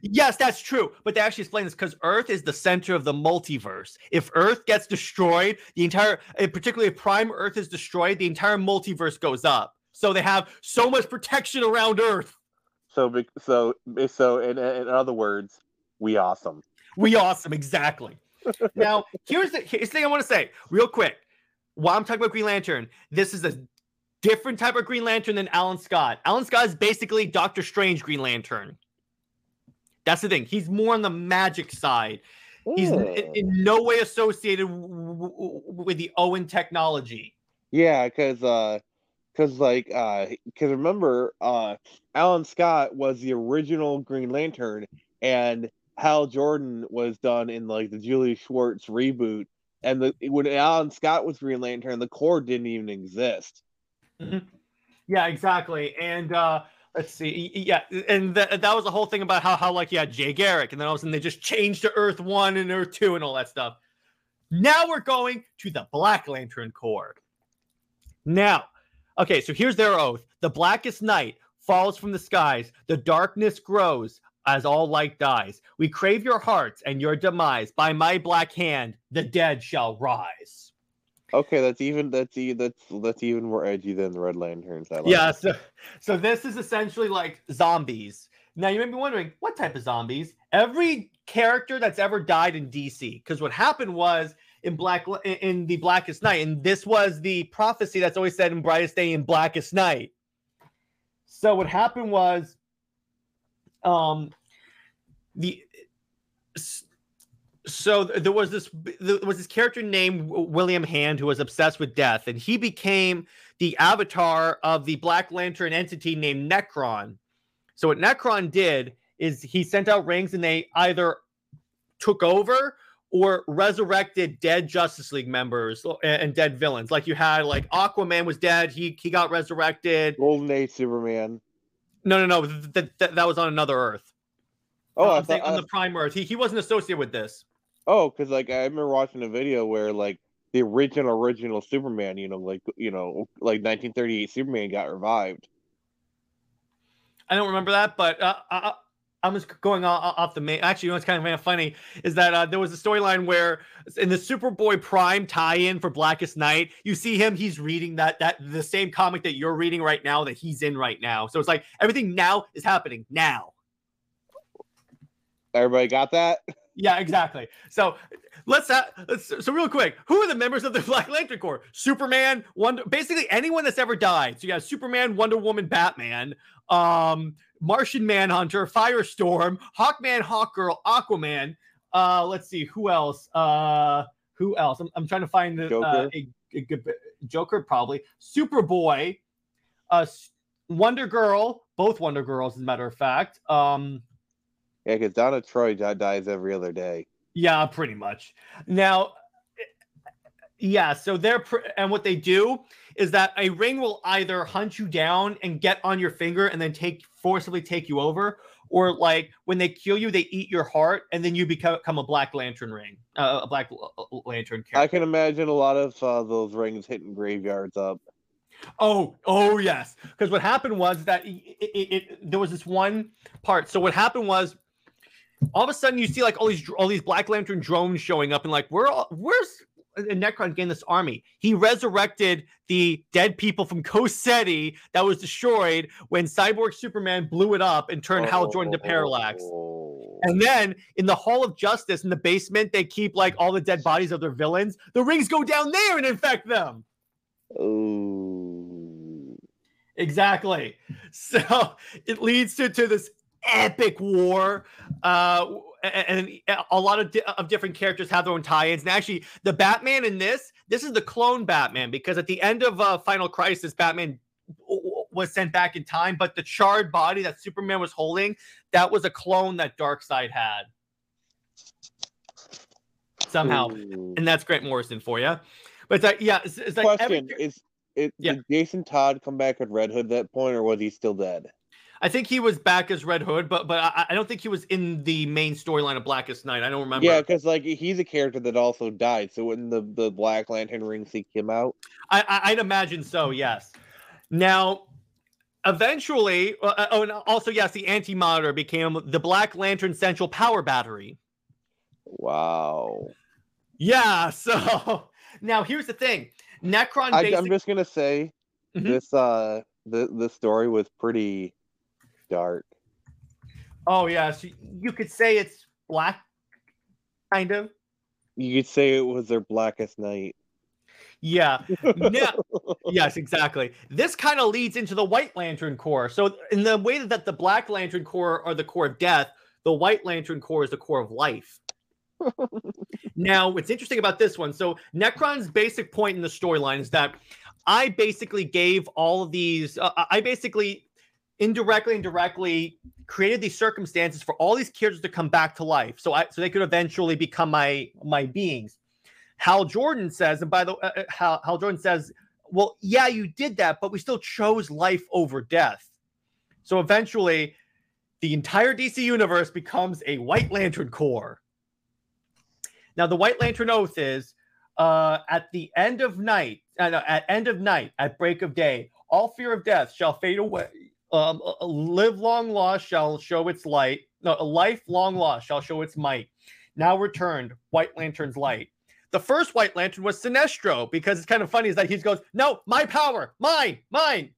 Yes, that's true. But they actually explain this because Earth is the center of the multiverse. If Earth gets destroyed, the entire, particularly if Prime Earth is destroyed, the entire multiverse goes up. So they have so much protection around Earth. So, so, so, in, in other words, we awesome. We awesome, exactly. now, here's the, here's the thing I want to say real quick. While I'm talking about Green Lantern, this is a different type of Green Lantern than Alan Scott. Alan Scott is basically Doctor Strange Green Lantern. That's the thing. He's more on the magic side. He's in, in, no way associated w- w- with the Oan technology. Yeah, because uh, because like uh, because remember uh, Alan Scott was the original Green Lantern, and Hal Jordan was done in like the Julie Schwartz reboot. And the when Alan Scott was Green Lantern, the corps didn't even exist. Mm-hmm. Yeah, exactly. And uh, Let's see. Yeah, and that that was the whole thing about how how like yeah Jay Garrick, and then all of a sudden they just changed to Earth One and Earth Two and all that stuff. Now we're going to the Black Lantern Corps. Now, okay, so here's their oath: the blackest night falls from the skies, the darkness grows as all light dies. We crave your hearts and your demise. By my black hand, the dead shall rise. Okay, that's even that's e- that's that's even more edgy than the Red Lanterns. I like Yeah, so so this is essentially like zombies. Now you may be wondering what type of zombies? Every character that's ever died in DC. Because what happened was in Black in- the Blackest Night, and this was the prophecy that's always said in Brightest Day in Blackest Night. So what happened was, um, the so there was this there was this character named William Hand who was obsessed with death, and he became the avatar of the Black Lantern entity named Nekron. So what Nekron did is he sent out rings, and they either took over or resurrected dead Justice League members uh, and, and dead villains. Like you had like Aquaman was dead, he he got resurrected. Golden Age Superman. No, no, no, th- th- th- that was on another Earth. Oh, I I'm saying thought, on the Prime Earth. He he wasn't associated with this. oh, because like I remember watching a video where like the original original Superman, you know, like you know, like 1938 Superman got revived. I don't remember that, but uh, I, I'm just going off, off the main. Actually, you know what's kind of funny is that uh, there was a storyline where in the Superboy Prime tie-in for Blackest Night, you see him. He's reading that that the same comic that you're reading right now that he's in right now. So it's like everything now is happening now. Everybody got that? Yeah, exactly. So let's, ha- let's so real quick. Who are the members of the Black Lantern Corps? Superman, Wonder, basically anyone that's ever died. So you have Superman, Wonder Woman, Batman, um, Martian Manhunter, Firestorm, Hawkman, Hawkgirl, Aquaman. Uh, let's see who else. Uh, who else? I'm, I'm trying to find the uh, Joker? a, a Joker probably. Superboy, uh, Wonder Girl, both Wonder Girls, as a matter of fact. Um, Yeah, because Donna Troy dies every other day. Yeah, pretty much. Now, yeah, so they're pr- and what they do is that a ring will either hunt you down and get on your finger and then take forcibly take you over, or like when they kill you, they eat your heart and then you become, become a Black Lantern ring, uh, a Black Lantern character. I can imagine a lot of uh, those rings hitting graveyards up. Oh, oh yes. Because what happened was that it, it, it, there was this one part. So what happened was, all of a sudden you see like all these all these Black Lantern drones showing up, and like we're all, where's Nekron gained this army? He resurrected the dead people from Coast City that was destroyed when Cyborg Superman blew it up and turned Hal Jordan to Parallax. Oh. And then in the Hall of Justice in the basement, they keep like all the dead bodies of their villains. The rings go down there and infect them. Ooh. Exactly. So it leads to, to this epic war. Uh, and, and a lot of, di- of different characters have their own tie-ins. And actually, the Batman in this, this is the clone Batman because at the end of uh, Final Crisis, Batman w- w- was sent back in time, but the charred body that Superman was holding, that was a clone that Darkseid had. Somehow, Ooh. and that's Grant Morrison for you. But it's like, yeah, it's, it's like every- Question: Is it Yeah. did Jason Todd come back with Red Hood at that point, or was he still dead? I think he was back as Red Hood, but but I, I don't think he was in the main storyline of Blackest Night. I don't remember. Yeah, because like he's a character that also died. So wouldn't the the Black Lantern ring seek him out? I, I, I'd imagine so. Yes. Now, eventually, uh, oh, and also yes, the Anti Monitor became the Black Lantern Central Power Battery. Wow. Yeah. So now here's the thing: Nekron. I, Basically, I'm just gonna say Mhm. this uh the the story was pretty dark. oh yeah, so you could say it's black, kind of. You could say it was their blackest night. Yeah. Now, yes, exactly. This kind of leads into the White Lantern Corps. So, in the way that the Black Lantern Corps are the corps of death, the White Lantern Corps is the corps of life. now, what's interesting about this one? So, Nekron's basic point in the storyline is that I basically gave all of these. Uh, I basically indirectly and directly created these circumstances for all these characters to come back to life, so I so they could eventually become my my beings. Hal Jordan says, and by the uh, uh, Hal, Hal Jordan says, well, yeah, you did that, but we still chose life over death. So eventually, the entire DC universe becomes a White Lantern Corps. Now, the White Lantern Oath is uh, at the end of night, uh, no, at end of night, at break of day, all fear of death shall fade away. Um, live long loss shall show its light. No, a life long loss shall show its might. Now returned, White Lantern's light. the first White Lantern was Sinestro because it's kind of funny is that he goes, no, my power, mine, mine.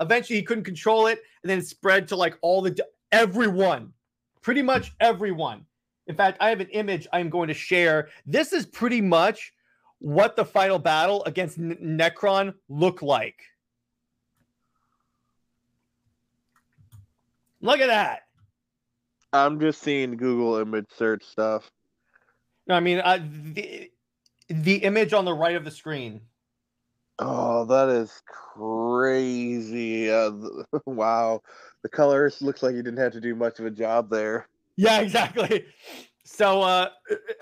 Eventually, he couldn't control it, and then it spread to like all the everyone, pretty much everyone. In fact, I have an image I'm going to share. This is pretty much what the final battle against N- Nekron looked like. Look at that. I'm just seeing Google image search stuff. No, I mean uh, the the image on the right of the screen. Oh, that is crazy! Uh, wow, the colors looks like you didn't have to do much of a job there. Yeah, exactly. So, uh,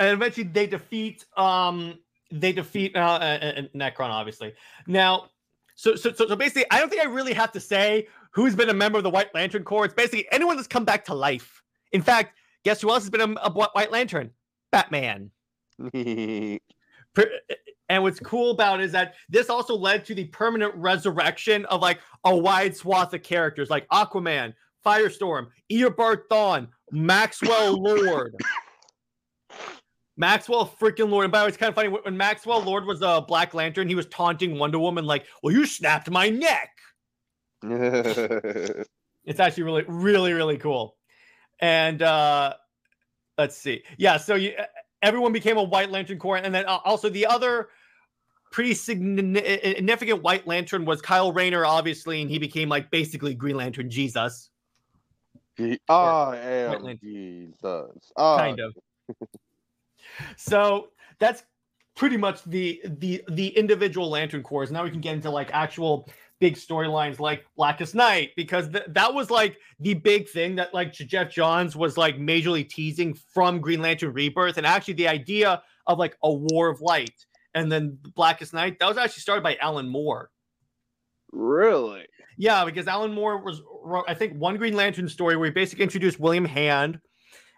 and eventually they defeat um they defeat uh, uh, Nekron, obviously. Now, so so so so basically, I don't think I really have to say who's been a member of the White Lantern Corps. It's basically anyone that's come back to life. In fact, guess who else has been a, a White Lantern? Batman. and what's cool about it is that this also led to the permanent resurrection of like a wide swath of characters like Aquaman, Firestorm, Eobard Thawne, Maxwell Lord. Maxwell freaking Lord. And by the way, it's kind of funny when Maxwell Lord was a Black Lantern, he was taunting Wonder Woman like, "Well, you snapped my neck." it's actually really, really, really cool. And uh let's see, yeah. So you, everyone became a White Lantern Corps, and then uh, also the other pretty significant White Lantern was Kyle Rayner, obviously, and he became like basically Green Lantern Jesus. I am Jesus. Oh. Kind of. so that's pretty much the the the individual lantern corps now we can get into like actual big storylines like blackest night because th- that was like the big thing that like Geoff johns was like majorly teasing from green lantern rebirth and actually the idea of like a war of light and then blackest night that was actually started by alan moore. Really? Yeah because alan moore was i think one green lantern story where he basically introduced william hand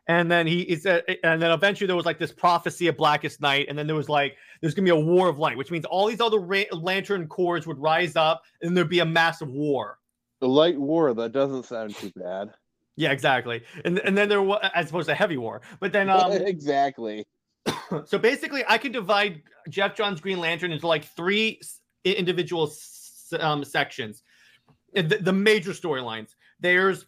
and then he is and then eventually there was like this prophecy of blackest night and then there was like there's gonna be a war of light which means all these other ra- lantern corps would rise up and there'd be a massive war. The light war that doesn't sound too bad. Yeah exactly. And and then there was as opposed to heavy war. But then um exactly. so basically i could divide geoff john's green lantern into like three individual um, sections. The, the major storylines. There's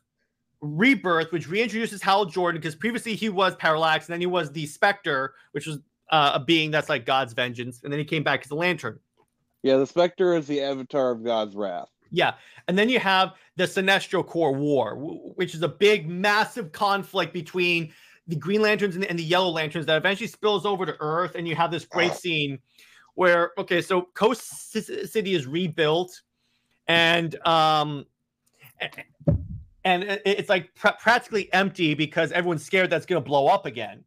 Rebirth, which reintroduces Hal Jordan because previously he was Parallax, and then he was the Spectre, which was uh, a being that's like God's vengeance, and then he came back as a Lantern. Yeah, the Spectre is the avatar of God's wrath. Yeah, and then you have the Sinestro Corps War, which is a big, massive conflict between the Green Lanterns and the, and the Yellow Lanterns that eventually spills over to Earth, and you have this great scene where okay, so Coast City is rebuilt, and um and it's like pr- practically empty because everyone's scared that's going to blow up again.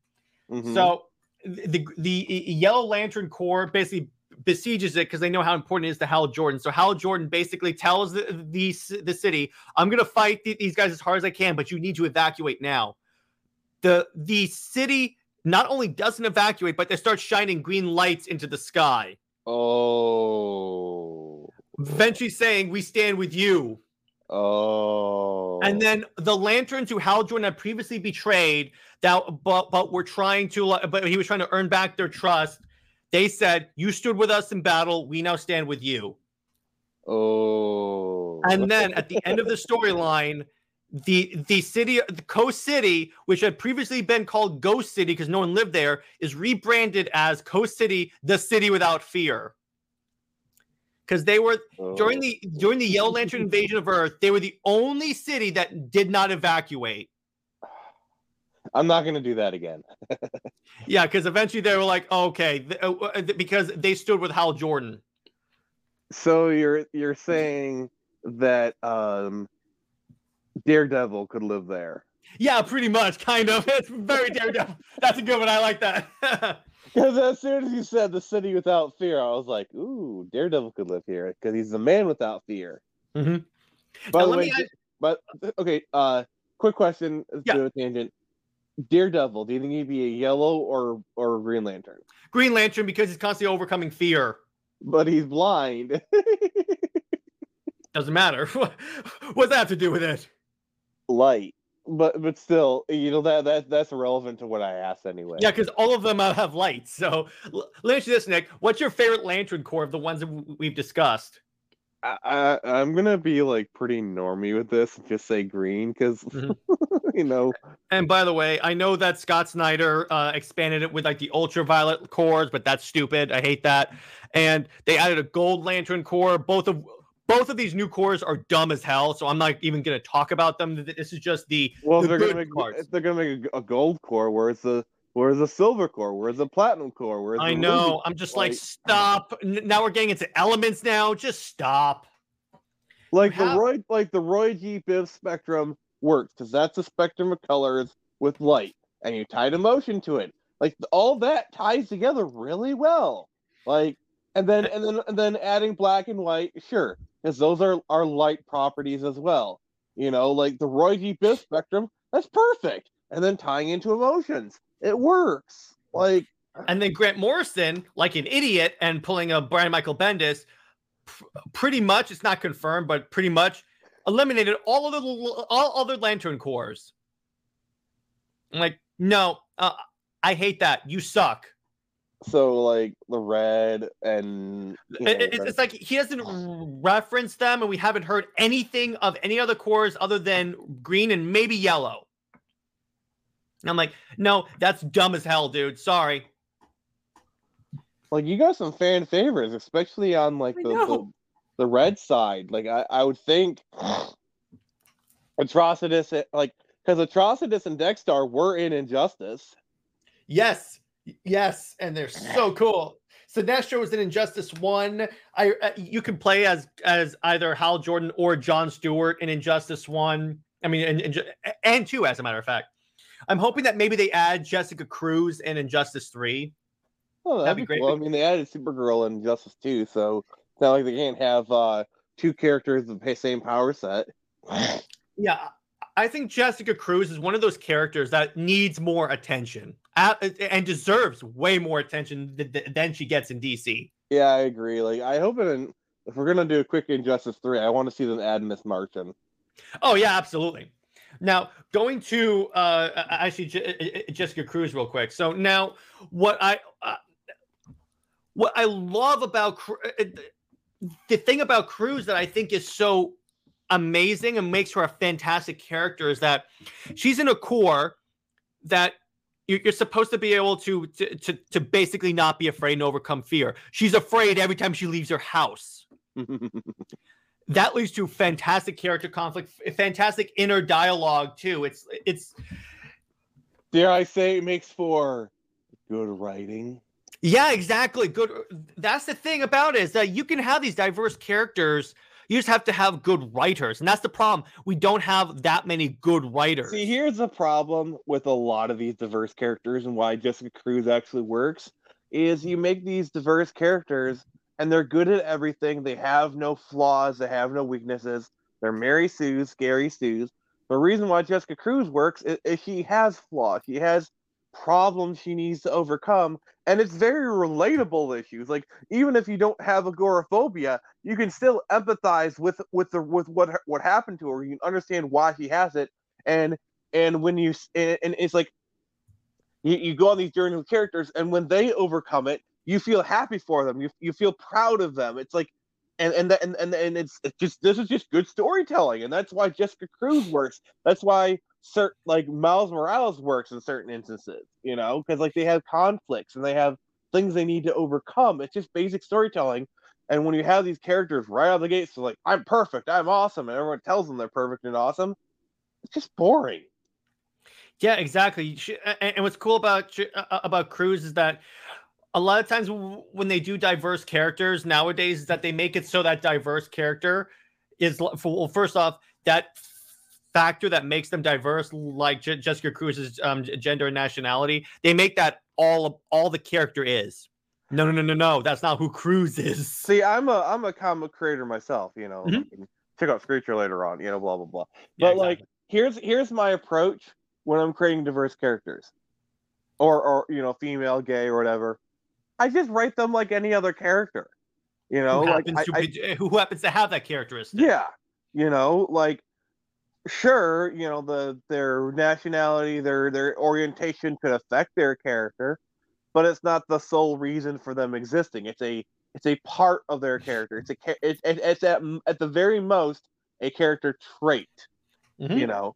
Mm-hmm. So the the Yellow Lantern Corps basically besieges it because they know how important it is to Hal Jordan. So Hal Jordan basically tells the the, the city, "I'm going to fight these guys as hard as I can, but you need to evacuate now." The the city not only doesn't evacuate, but they start shining green lights into the sky. Oh. Eventually saying, "We stand with you." Oh. And then the lanterns who Hal Jordan had previously betrayed, that but but we're trying to, but he was trying to earn back their trust. They said, "You stood with us in battle. We now stand with you." Oh. And then at the end of the storyline, the the city, the Coast City, which had previously been called Ghost City because no one lived there, is rebranded as Coast City, the city without fear because they were oh. during the during the Yellow Lantern invasion of Earth, they were the only city that did not evacuate. I'm not going to do that again. yeah, because eventually they were like, okay, uh, uh, because they stood with Hal Jordan. So you're you're saying that um, Daredevil could live there? Yeah, pretty much, kind of. It's very Daredevil. That's a good one. I like that. Because as soon as you said the city without fear, I was like, "Ooh, Daredevil could live here because he's the man without fear." Mm-hmm. By now, the way, add... but okay. Uh, quick question. Yeah. To a tangent. Daredevil, do you think he'd be a yellow or or Green Lantern? Green Lantern because he's constantly overcoming fear. But he's blind. Doesn't matter. What's that have to do with it? Light. but but still, you know that that that's irrelevant to what I asked anyway. Yeah, because all of them have lights. So let me ask you this, Nick: What's your favorite lantern corps of the ones that we've discussed? I, I am gonna be like pretty normy with this and just say green because mm-hmm. you know. And by the way, I know that Scott Snyder uh, expanded it with like the ultraviolet corps, but that's stupid. I hate that. And they added a gold lantern corps. Both of both of these new corps are dumb as hell, so I'm not even going to talk about them. This is just the well. The they're going to make they're to make a, a, gold corps. Where's the where's the silver corps? Where's the platinum corps? Where's I know. I'm just like, like stop. Now we're getting into elements. Now, just stop. Like the Roy, like the Roy G. Biv spectrum works because that's a spectrum of colors with light, and you tie emotion to it. Like all that ties together really well. Like and then and then and then adding black and white, sure, because those are are light properties as well. You know, like the Roy G. Biv spectrum, that's perfect. And then tying into emotions, it works. Like, and then Grant Morrison, like an idiot, and pulling a Brian Michael Bendis, pr- pretty much it's not confirmed, but pretty much eliminated all of the all other Lantern corps. I'm like, no, uh, I hate that. You suck. So like the red and you know, it, it's like he doesn't reference them, and we haven't heard anything of any other corps other than green and maybe yellow. And I'm like, no, that's dumb as hell, dude. Sorry. Like you got some fan favorites, especially on like the, the, the red side. Like I, I would think Atrocitus, eh, like because Atrocitus and Dex-Starr were in Injustice. Yes, Yes, and they're so cool. Sinestro was in Injustice One. I uh, you can play as as either Hal Jordan or John Stewart in Injustice One. I mean, and, and, and two, as a matter of fact. I'm hoping that maybe they add Jessica Cruz in Injustice Three. Oh, that'd, that'd be great. Well, I mean, they added Supergirl in Injustice Two, so it's not like they can't have uh, two characters with the same power set. yeah, I think Jessica Cruz is one of those characters that needs more attention and deserves way more attention than she gets in DC. Yeah, I agree. Like, I hope it, if we're gonna do a quick Injustice three, I want to see them add Miss Martian. Oh yeah, absolutely. Now going to uh, actually J- Jessica Cruz real quick. So now what I uh, what I love about uh, the thing about Cruz that I think is so amazing and makes her a fantastic character is that she's in a corps that you're supposed to be able to, to to to basically not be afraid and overcome fear. She's afraid every time she leaves her house. that leads to fantastic character conflict, fantastic inner dialogue too. It's it's dare I say it makes for good writing. Yeah, exactly. Good. That's the thing about it is that you can have these diverse characters you just have to have good writers. And that's the problem. We don't have that many good writers. See, here's the problem with a lot of these diverse characters and why Jessica Cruz actually works is you make these diverse characters and they're good at everything. They have no flaws, they have no weaknesses. They're Mary Sue's, scary Sue's. The reason why Jessica Cruz works is, is she has flaws. She has problems she needs to overcome and it's very relatable issues like even if you don't have agoraphobia you can still empathize with with the with what what happened to her you can understand why she has it and and when you and, and it's like you, you go on these journeys with characters and when they overcome it you feel happy for them you, you feel proud of them it's like and and and and, and it's, it's just this is just good storytelling and that's why jessica cruz works that's why certain like Miles Morales works in certain instances, you know, because like they have conflicts and they have things they need to overcome. It's just basic storytelling. And when you have these characters right out of the gate, so like I'm perfect, I'm awesome, and everyone tells them they're perfect and awesome, it's just boring. Yeah, exactly. And what's cool about uh, about Cruz is that a lot of times when they do diverse characters nowadays, is that they make it so that diverse character is well, first off, that factor that makes them diverse, like J- Jessica Cruz's um, gender and nationality, they make that all all the character is. No, no, no, no, no. That's not who Cruz is. See, I'm a I'm a comic creator myself. You know, mm-hmm. check out Screecher later on. You know, blah blah blah. Yeah, but exactly. like, here's here's my approach when I'm creating diverse characters, or or you know, female, gay, or whatever. I just write them like any other character. You know, who like happens, I, to, I, who happens to have that characteristic. Yeah, you know, like sure, you know, the their nationality, their their orientation could affect their character, but it's not the sole reason for them existing. It's a it's a part of their character. It's a it's, it's at at the very most a character trait. Mm-hmm. You know,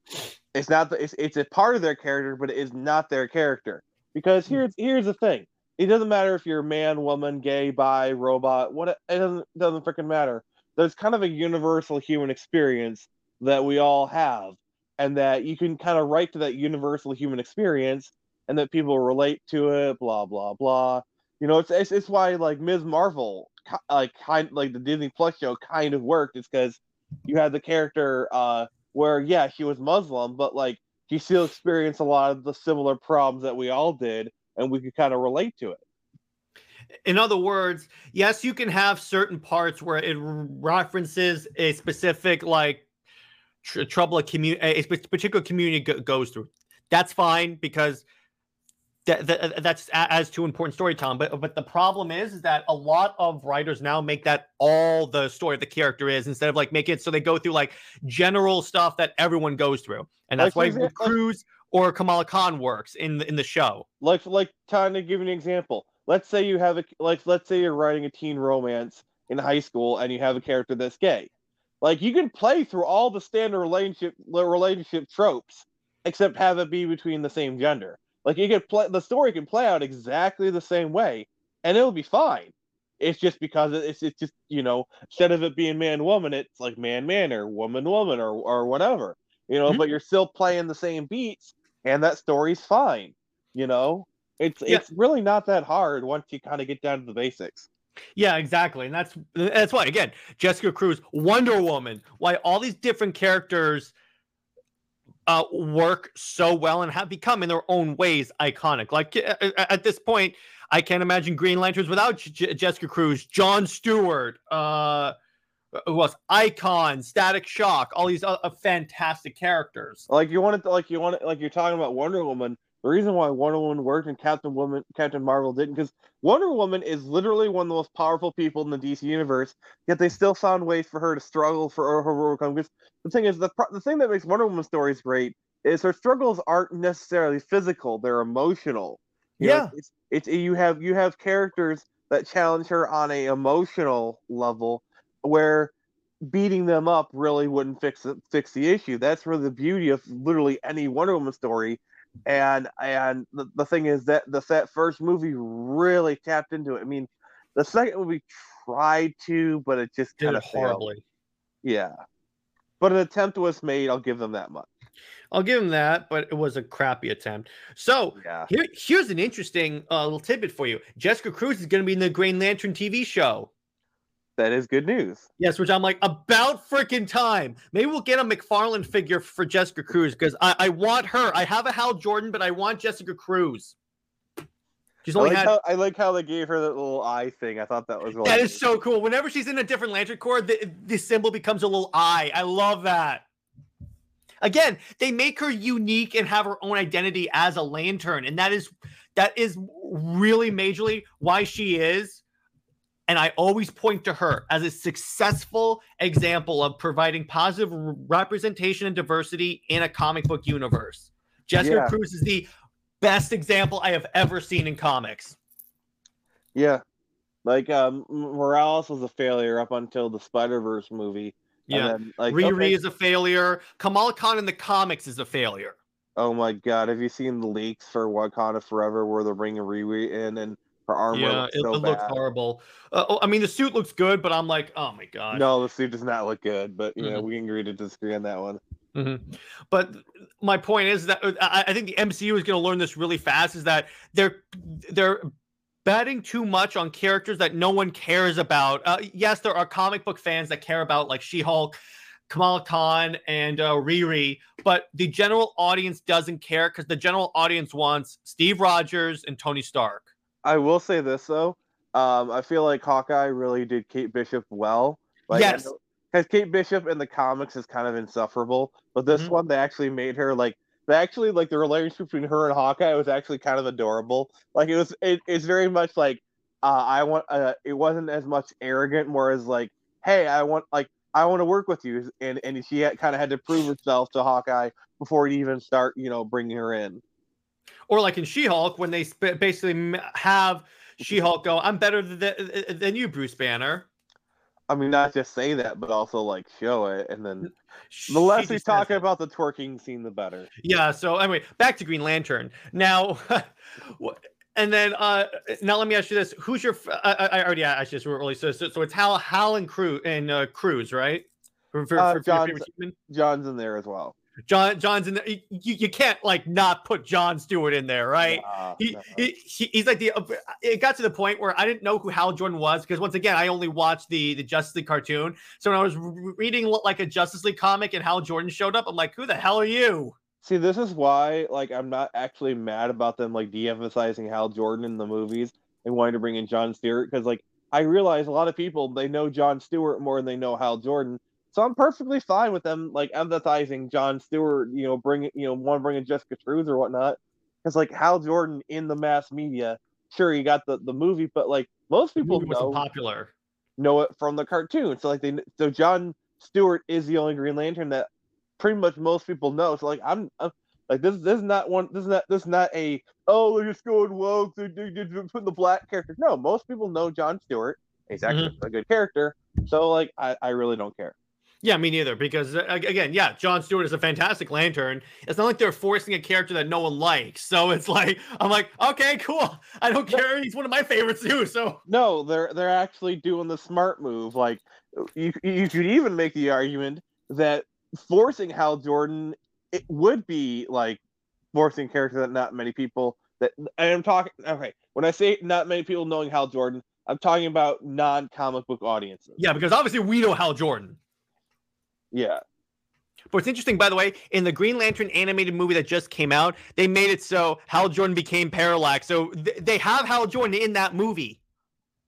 it's not the, it's it's a part of their character, but it is not their character. Because mm. here's here's the thing: it doesn't matter if you're man, woman, gay, bi, robot. What it doesn't doesn't freaking matter. There's kind of a universal human experience that we all have, and that you can kind of write to that universal human experience, and that people relate to it. Blah blah blah. You know, it's it's, it's why like Ms. Marvel, like kind like the Disney Plus show kind of worked. It's because you had the character uh where yeah she was Muslim, but like she still experienced a lot of the similar problems that we all did, and we could kind of relate to it. In other words, yes, you can have certain parts where it references a specific like tr- trouble a community, a particular community go- goes through. That's fine because that, that, that's as to important storytelling. But but the problem is, is that a lot of writers now make that all the story of the character is instead of like make it so they go through like general stuff that everyone goes through, and that's like, why Cruz or Kamala Khan works in the, in the show. Like like trying to give you an example. Let's say you have a like let's say you're writing a teen romance in high school and you have a character that's gay. Like you can play through all the standard relationship relationship tropes, except have it be between the same gender like you could play the story can play out exactly the same way, and it'll be fine. It's just because it's it's just you know instead of it being man woman, it's like man man or woman woman or or whatever you know. Mm-hmm. But you're still playing the same beats, and that story's fine. You know, it's yeah. it's really not that hard once you kind of get down to the basics. Yeah, exactly, and that's that's why again, Jessica Cruz, Wonder Woman, why all these different characters uh, work so well and have become in their own ways iconic. Like at this point, I can't imagine Green Lanterns without J- Jessica Cruz, John Stewart, uh, who was Icon, Static Shock, all these uh, fantastic characters. Like you wanted, to, like you wanted, like you're talking about Wonder Woman. The reason why Wonder Woman worked and Captain Woman, Captain Marvel didn't, because Wonder Woman is literally one of the most powerful people in the DC universe. Yet they still found ways for her to struggle for her overcome. Because the thing is, the the thing that makes Wonder Woman stories great is her struggles aren't necessarily physical; they're emotional. You yeah, know, it's, it's you have you have characters that challenge her on a emotional level, where beating them up really wouldn't fix it, fix the issue. That's really the beauty of literally any Wonder Woman story. And and the, the thing is that the that first movie really tapped into it. I mean, the second movie tried to, but it just kind of horribly. Yeah, but an attempt was made. I'll give them that much. I'll give them that, but it was a crappy attempt. So yeah. here, here's an interesting uh, little tidbit for you. Jessica Cruz is going to be in the Green Lantern TV show. That is good news. Yes, which I'm like about freaking time. Maybe we'll get a McFarlane figure for Jessica Cruz because I, I want her. I have a Hal Jordan, but I want Jessica Cruz. She's only I like, had... how, I like how they gave her that little eye thing. I thought that was really that is so cool. Whenever she's in a different lantern corps, the, the symbol becomes a little eye. I love that. Again, they make her unique and have her own identity as a lantern, and that is that is really majorly why she is. And I always point to her as a successful example of providing positive representation and diversity in a comic book universe. Jessica yeah. Cruz is the best example I have ever seen in comics. Yeah. Like um Morales was a failure up until the Spider-Verse movie. Yeah. Then, like, Riri okay. is a failure. Kamala Khan in the comics is a failure. Oh my god, have you seen the leaks for Wakanda Forever where they're bringing Riri in and her armor yeah, looks it, so it looks horrible. Uh, oh, I mean, the suit looks good, but I'm like, oh my god. No, the suit does not look good, but you mm-hmm. know, we can agree to disagree on that one. Mm-hmm. But my point is that uh, I, I think the MCU is going to learn this really fast. Is that they're they're betting too much on characters that no one cares about. Uh, yes, there are comic book fans that care about like She-Hulk, Kamala Khan, and uh, Riri, but the general audience doesn't care because the general audience wants Steve Rogers and Tony Stark. I will say this though, um, I feel like Hawkeye really did Kate Bishop well. Like, yes because Kate Bishop in the comics is kind of insufferable, but this mm-hmm. one they actually made her like they actually like the relationship between her and Hawkeye was actually kind of adorable. Like it was it, it's very much like uh, I want uh, it wasn't as much arrogant, more as like hey I want like I want to work with you, and and she had, kind of had to prove herself to Hawkeye before he even start, you know, bringing her in. Or like in She-Hulk, when they sp- basically have She-Hulk go, "I'm better than, than you, Bruce Banner." I mean, not just say that, but also like show it, and then the less we talk about the twerking scene, the better. Yeah. So anyway, back to Green Lantern. Now, and then uh now let me ask you this: Who's your? I, I already asked this really. So, so, so it's Hal, Hal and Crew and uh, Cruz, right? For, for, uh, for John's, John's in there as well. John John's in there. You, you can't like not put John Stewart in there, right? Nah, he, nah. he, he, he's like the. It got to the point where I didn't know who Hal Jordan was because once again I only watched the the Justice League cartoon. So when I was reading like a Justice League comic and Hal Jordan showed up, I'm like, who the hell are you? See, this is why like I'm not actually mad about them like de-emphasizing Hal Jordan in the movies and wanting to bring in John Stewart because like I realize a lot of people they know John Stewart more than they know Hal Jordan so I'm perfectly fine with them like empathizing John Stewart, you know, bringing you know, one bringing Jessica Cruz or whatnot. Because like Hal Jordan in the mass media, sure he got the the movie, but like most people know popular know it from the cartoon. So like they so John Stewart is the only Green Lantern that pretty much most people know. So like I'm, I'm like this this is not one this is not this is not a oh they're just going woke they're, they're, they're putting the black character. No, most people know John Stewart. He's actually mm-hmm. a good character. So like I, I really don't care. Yeah, me neither. Because uh, again, yeah, John Stewart is a fantastic Lantern. It's not like they're forcing a character that no one likes. So it's like I'm like, okay, cool. I don't care. He's one of my favorites too. So no, they're they're actually doing the smart move. Like you you could even make the argument that forcing Hal Jordan it would be like forcing character that not many people that I am talking. Okay, when I say not many people knowing Hal Jordan, I'm talking about non-comic book audiences. Yeah, because obviously we know Hal Jordan. Yeah. But it's interesting, by the way, in the Green Lantern animated movie that just came out, they made it so Hal Jordan became Parallax. So th- they have Hal Jordan in that movie.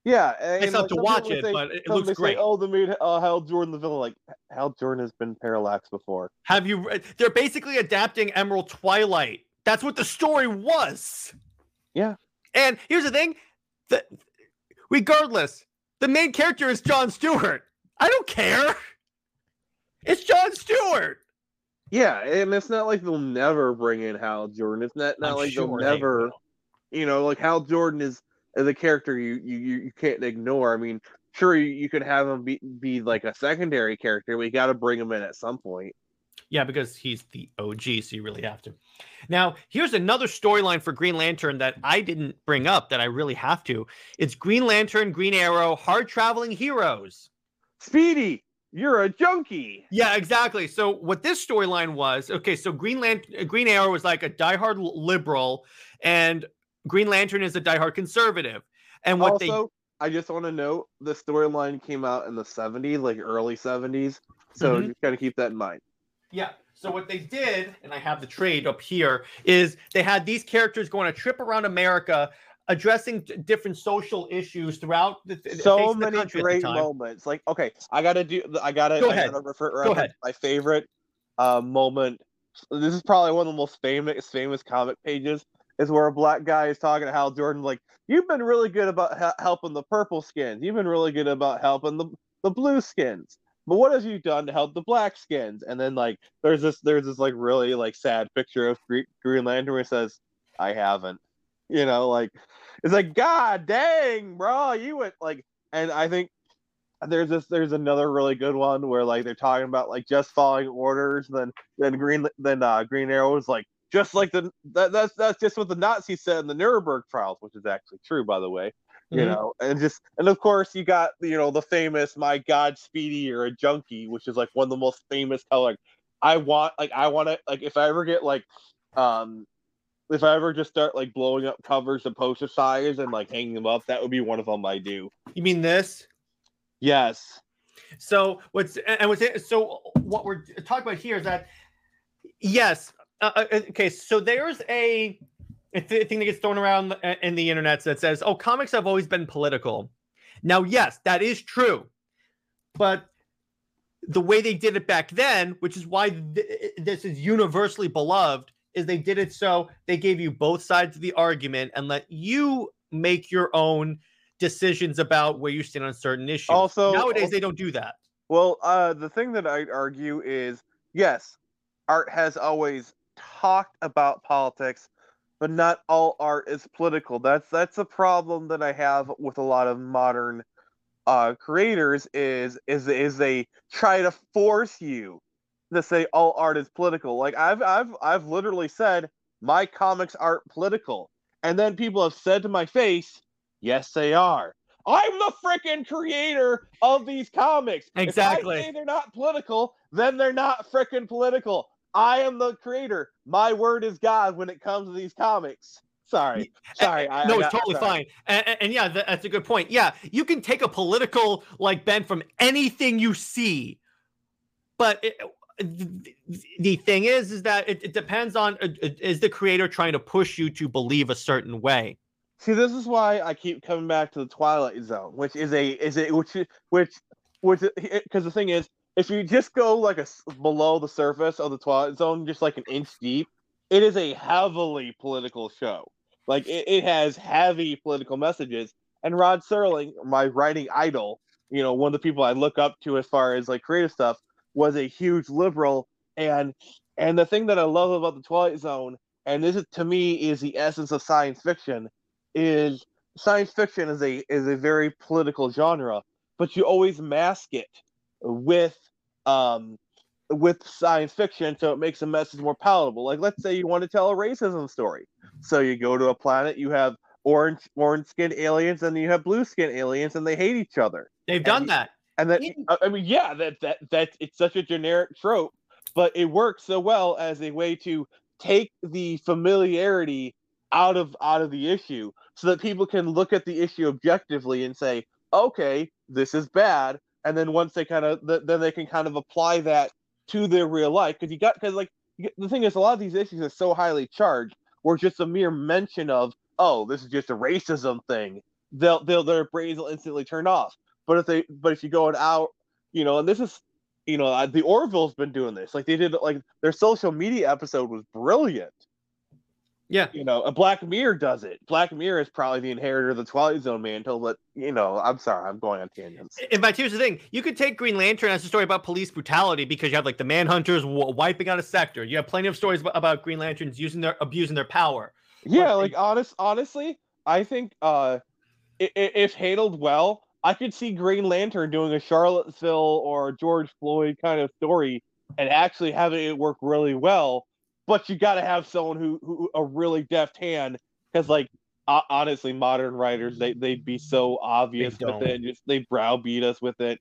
Yeah, and, it's like, to watch it, say, but it looks great. Say, oh, they made uh, Hal Jordan the villain. Like Hal Jordan has been Parallax before. Have you? They're basically adapting Emerald Twilight. That's what the story was. Yeah. And here's the thing: that regardless, the main character is John Stewart. I don't care. It's John Stewart. Yeah, and it's not like they'll never bring in Hal Jordan. It's not not I'm like sure they'll never, they you know, like Hal Jordan is is a character you you you can't ignore. I mean, sure you, you could have him be be like a secondary character, We got to bring him in at some point. Yeah, because he's the OG, so you really have to. Now, here's another storyline for Green Lantern that I didn't bring up that I really have to. It's Green Lantern, Green Arrow, hard traveling heroes. Speedy you're a junkie. Yeah, exactly. So what this storyline was, okay, so Green Lantern, Green Arrow was like a diehard liberal, and Green Lantern is a diehard conservative. And what also, they I just want to note the storyline came out in the 70s, like early 70s. So mm-hmm. just kind of keep that in mind. Yeah. So what they did, and I have the trade up here, is they had these characters going a trip around America addressing different social issues throughout the so the many great moments. Like, okay, I gotta do. I gotta. Go I ahead. Gotta refer Go ahead. My favorite uh, moment. This is probably one of the most famous famous comic pages. Is where a black guy is talking to Hal Jordan, like, "You've been really good about ha- helping the purple skins. You've been really good about helping the the blue skins." but what have you done to help the black skins and then like there's this there's this like really like sad picture of green lantern where it says i haven't you know like it's like, God dang, bro, you went like, and I think there's this, there's another really good one where like they're talking about like just following orders. Then then Green then uh, Green Arrow was like just like the that, that's that's just what the Nazis said in the Nuremberg trials, which is actually true by the way. You mm-hmm. know, and just and of course you got you know the famous "My God, Speedy, you're a junkie," which is like one of the most famous color. I want like I want to like if I ever get like um if I ever just start like blowing up covers of poster size and like hanging them up, that would be one of them I do. You mean this? Yes. So what's and what's so what we're talking about here is that yes, uh, uh okay. So there's a, a thing that gets thrown around in the internet that says, "Oh, comics have always been political." Now, yes, that is true, but the way they did it back then, which is why th- this is universally beloved, is they did it so they gave you both sides of the argument and let you make your own decisions about where you stand on certain issues. Also, nowadays also, they don't do that. Well, uh, the thing that I'd argue is yes, art has always talked about politics, but not all art is political. That's that's a problem that I have with a lot of modern uh, creators is is is they try to force you to say all art is political. Like I've I've I've literally said my comics aren't political, and then people have said to my face, "Yes, they are." I'm the freaking creator of these comics. Exactly. If I say they're not political, then they're not freaking political. I am the creator. My word is God when it comes to these comics. Sorry, sorry. I, no, I it's totally sorry. fine. And, and, and, yeah, that's a good point. Yeah, you can take a political like bent from anything you see, but it, the thing is, is that it, it depends on uh, uh, is the creator trying to push you to believe a certain way. See, this is why I keep coming back to the Twilight Zone, which is a is a which which which because the thing is, if you just go like a below the surface of the Twilight Zone, just like an inch deep, it is a heavily political show. Like it, it has heavy political messages. And Rod Serling, my writing idol, you know, one of the people I look up to as far as like creative stuff, was a huge liberal. And and the thing that I love about the Twilight Zone, and this is to me is the essence of science fiction, is science fiction is a is a very political genre, but you always mask it with um with science fiction so it makes the message more palatable. Like let's say you want to tell a racism story. So you go to a planet, you have orange orange skinned aliens and you have blue skinned aliens and they hate each other. They've done and, that. And then I mean yeah, that that that it's such a generic trope, but it works so well as a way to take the familiarity out of out of the issue so that people can look at the issue objectively and say okay this is bad. And then once they kind of then they can kind of apply that to their real life because you got because like the thing is a lot of these issues are so highly charged where just a mere mention of oh this is just a racism thing they'll they'll their brains will instantly turn off but if they but if you go out you know and this is you know the orville's been doing this like they did like their social media episode was brilliant yeah. You know, a Black Mirror does it. Black Mirror is probably the inheritor of the Twilight Zone mantle, but you know, I'm sorry, I'm going on tangents. In fact, here's the thing: you could take Green Lantern as a story about police brutality because you have like the Manhunters w- wiping out a sector. You have plenty of stories about Green Lanterns using their abusing their power. Yeah, but, like honest, honestly, I think uh, if handled well, I could see Green Lantern doing a Charlottesville or George Floyd kind of story and actually having it work really well but you got to have someone who, who a really deft hand because like uh, honestly modern writers they they'd be so obvious with it just they browbeat us with it.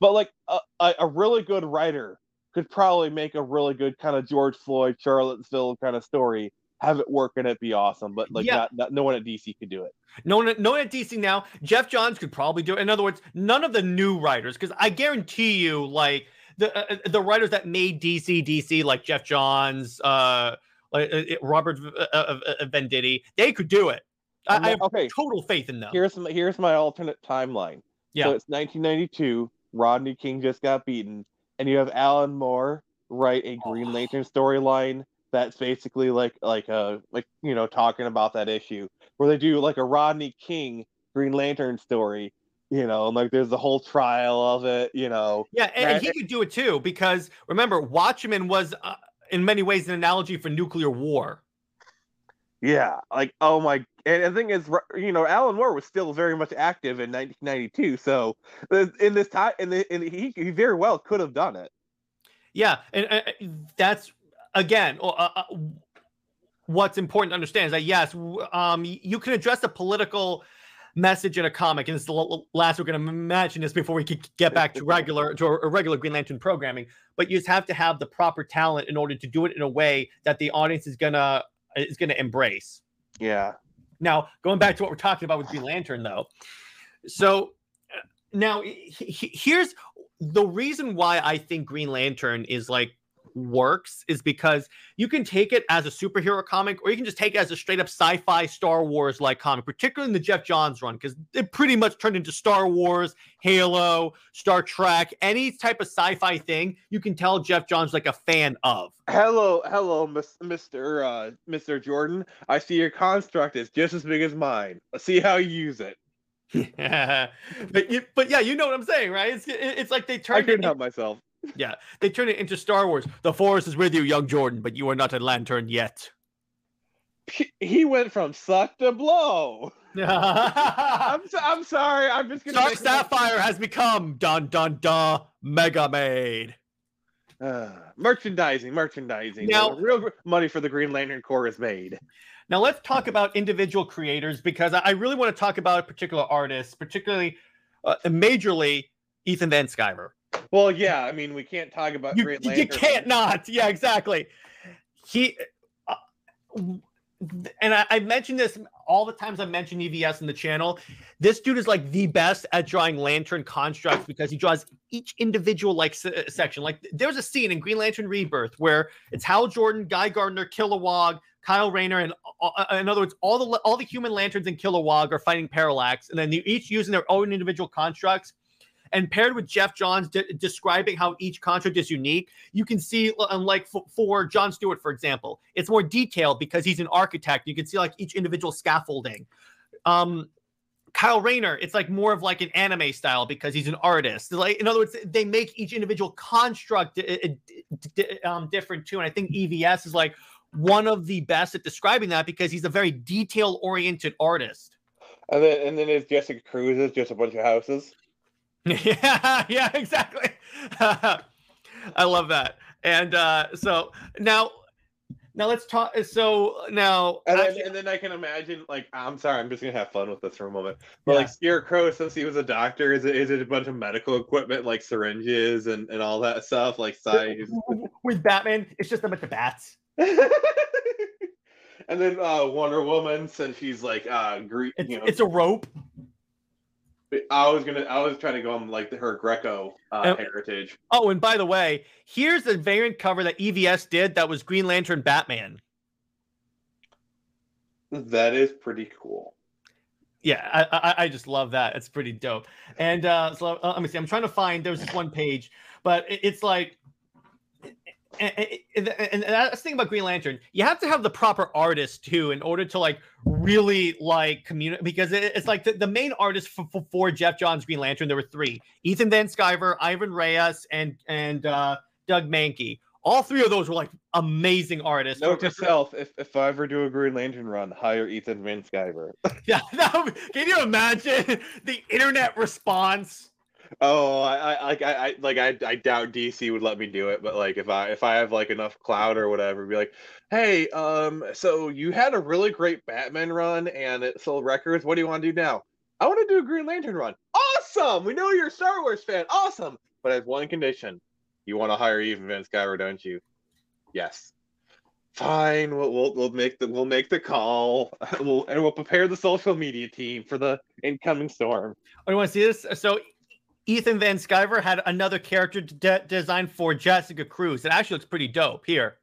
But like a, a, really good writer could probably make a really good kind of george floyd charlottesville kind of story have it work and it be awesome but like yeah. not, not no one at dc could do it no one, no one at DC now. Geoff Johns could probably do it. In other words, none of the new writers, because I guarantee you, like the uh, uh, the writers that made DC DC like Geoff Johns, uh, like uh, Robert uh, uh, Venditti, they could do it. I, I have okay. total faith in them. Here's my, here's my alternate timeline. Yeah. So it's 1992. Rodney King just got beaten, and you have Alan Moore write a Green oh. Lantern storyline that's basically like like a like you know talking about that issue where they do like a Rodney King Green Lantern story you know, and like there's the whole trial of it, you know. Yeah, and, and he could do it too because remember, Watchmen was uh, in many ways an analogy for nuclear war. Yeah, like oh my, and the thing is, you know, Alan Moore was still very much active in 1992, so in this time, and he he very well could have done it. Yeah, and uh, that's again. Uh, uh, what's important to understand is that yes, um, you can address a political message in a comic, and this is the last we're going to mention this before we could get back to regular to a regular Green Lantern programming. But you just have to have the proper talent in order to do it in a way that the audience is gonna is gonna embrace. Yeah. Now going back to what we're talking about with Green Lantern, though, so uh, now here's the reason why I think Green Lantern is like works is because you can take it as a superhero comic or you can just take it as a straight up sci-fi Star Wars like comic, particularly in the Geoff Johns run, because it pretty much turned into Star Wars, Halo, Star Trek, any type of sci-fi thing you can tell Geoff Johns like a fan of. Hello, hello, Mr. Uh, Mr. Jordan. I see your construct is just as big as mine. Let's see how you use it. Yeah, but you, but yeah, you know what I'm saying, right? It's it's like they I turned it. couldn't help myself. Yeah, they turn it into Star Wars. The Force is with you, young Jordan, but you are not a lantern yet. He- went from suck to blow. I'm so, I'm sorry. I'm just gonna. Dark Sapphire has become dun dun dun Mega Maid. Uh, merchandising, merchandising. Now- real money for the Green Lantern Corps is made. Now let's talk about individual creators because I really want to talk about a particular artists, particularly uh, majorly Ethan Van Sciver. Well, yeah. I mean, we can't talk about You, Green you can't not. Yeah, exactly. He uh, and I, I mentioned this all the times I mentioned EVS in the channel. This dude is like the best at drawing lantern constructs because he draws each individual like se- section. Like there's a scene in Green Lantern Rebirth where it's Hal Jordan, Guy Gardner, Kilowog, Kyle Rayner, and uh, uh, in other words, all the all the human lanterns in Kilowog are fighting Parallax, and then they're each using their own individual constructs. And paired with Geoff Johns de- describing how each construct is unique, you can see, um, like for, for John Stewart, for example, it's more detailed because he's an architect. You can see like each individual scaffolding. Um, Kyle Rayner, it's like more of like an anime style because he's an artist. Like in other words, they make each individual construct uh, uh, d- d- um, different too. And I think EVS is like one of the best at describing that because he's a very detail oriented artist. And then and then is Jessica Cruz is just a bunch of houses. yeah, yeah, exactly. I love that. And uh, so now, now let's talk. So now, And then, actually- and then I can imagine, like, I'm sorry, I'm just gonna have fun with this for a moment. But Yeah. like Scarecrow, since he was a doctor, is it is it a bunch of medical equipment like syringes and, and all that stuff, like size? with Batman, it's just a bunch of bats. and then uh Wonder Woman, since she's like uh Greek, It's, you know, it's a rope. I was gonna, I was trying to go on like her Greco uh, Oh. heritage. Oh, and by the way, here's the variant cover that EVS did that was Green Lantern Batman. That is pretty cool. Yeah, I, I I just love that. It's pretty dope. And uh, so uh, let me see. I'm trying to find. There's this one page, but it, it's like, and, and, and that's the thing about Green Lantern. You have to have the proper artist too in order to like really like communicate. Because it, it's like the, the main artist for, for, for Geoff Johns Green Lantern. There were three: Ethan Van Sciver, Ivan Reis, and and uh, Doug Mahnke. All three of those were like amazing artists. Note to self: if if I ever do a Green Lantern run, hire Ethan Van Sciver. Yeah, that would be- can you imagine the internet response? Oh, I, I like I, I like I, I doubt DC would let me do it, but like if I if I have like enough clout or whatever, be like, hey, um, so you had a really great Batman run and it sold records. What do you want to do now? I want to do a Green Lantern run. Awesome! We know you're a Star Wars fan. Awesome, but as one condition, you want to hire Ethan Van Sciver, don't you? Yes. Fine. We'll we'll, we'll make the we'll make the call. We'll and we'll prepare the social media team for the incoming storm. Oh, you want to see this? So, Ethan Van Sciver had another character de- designed for Jessica Cruz. It actually looks pretty dope. Here,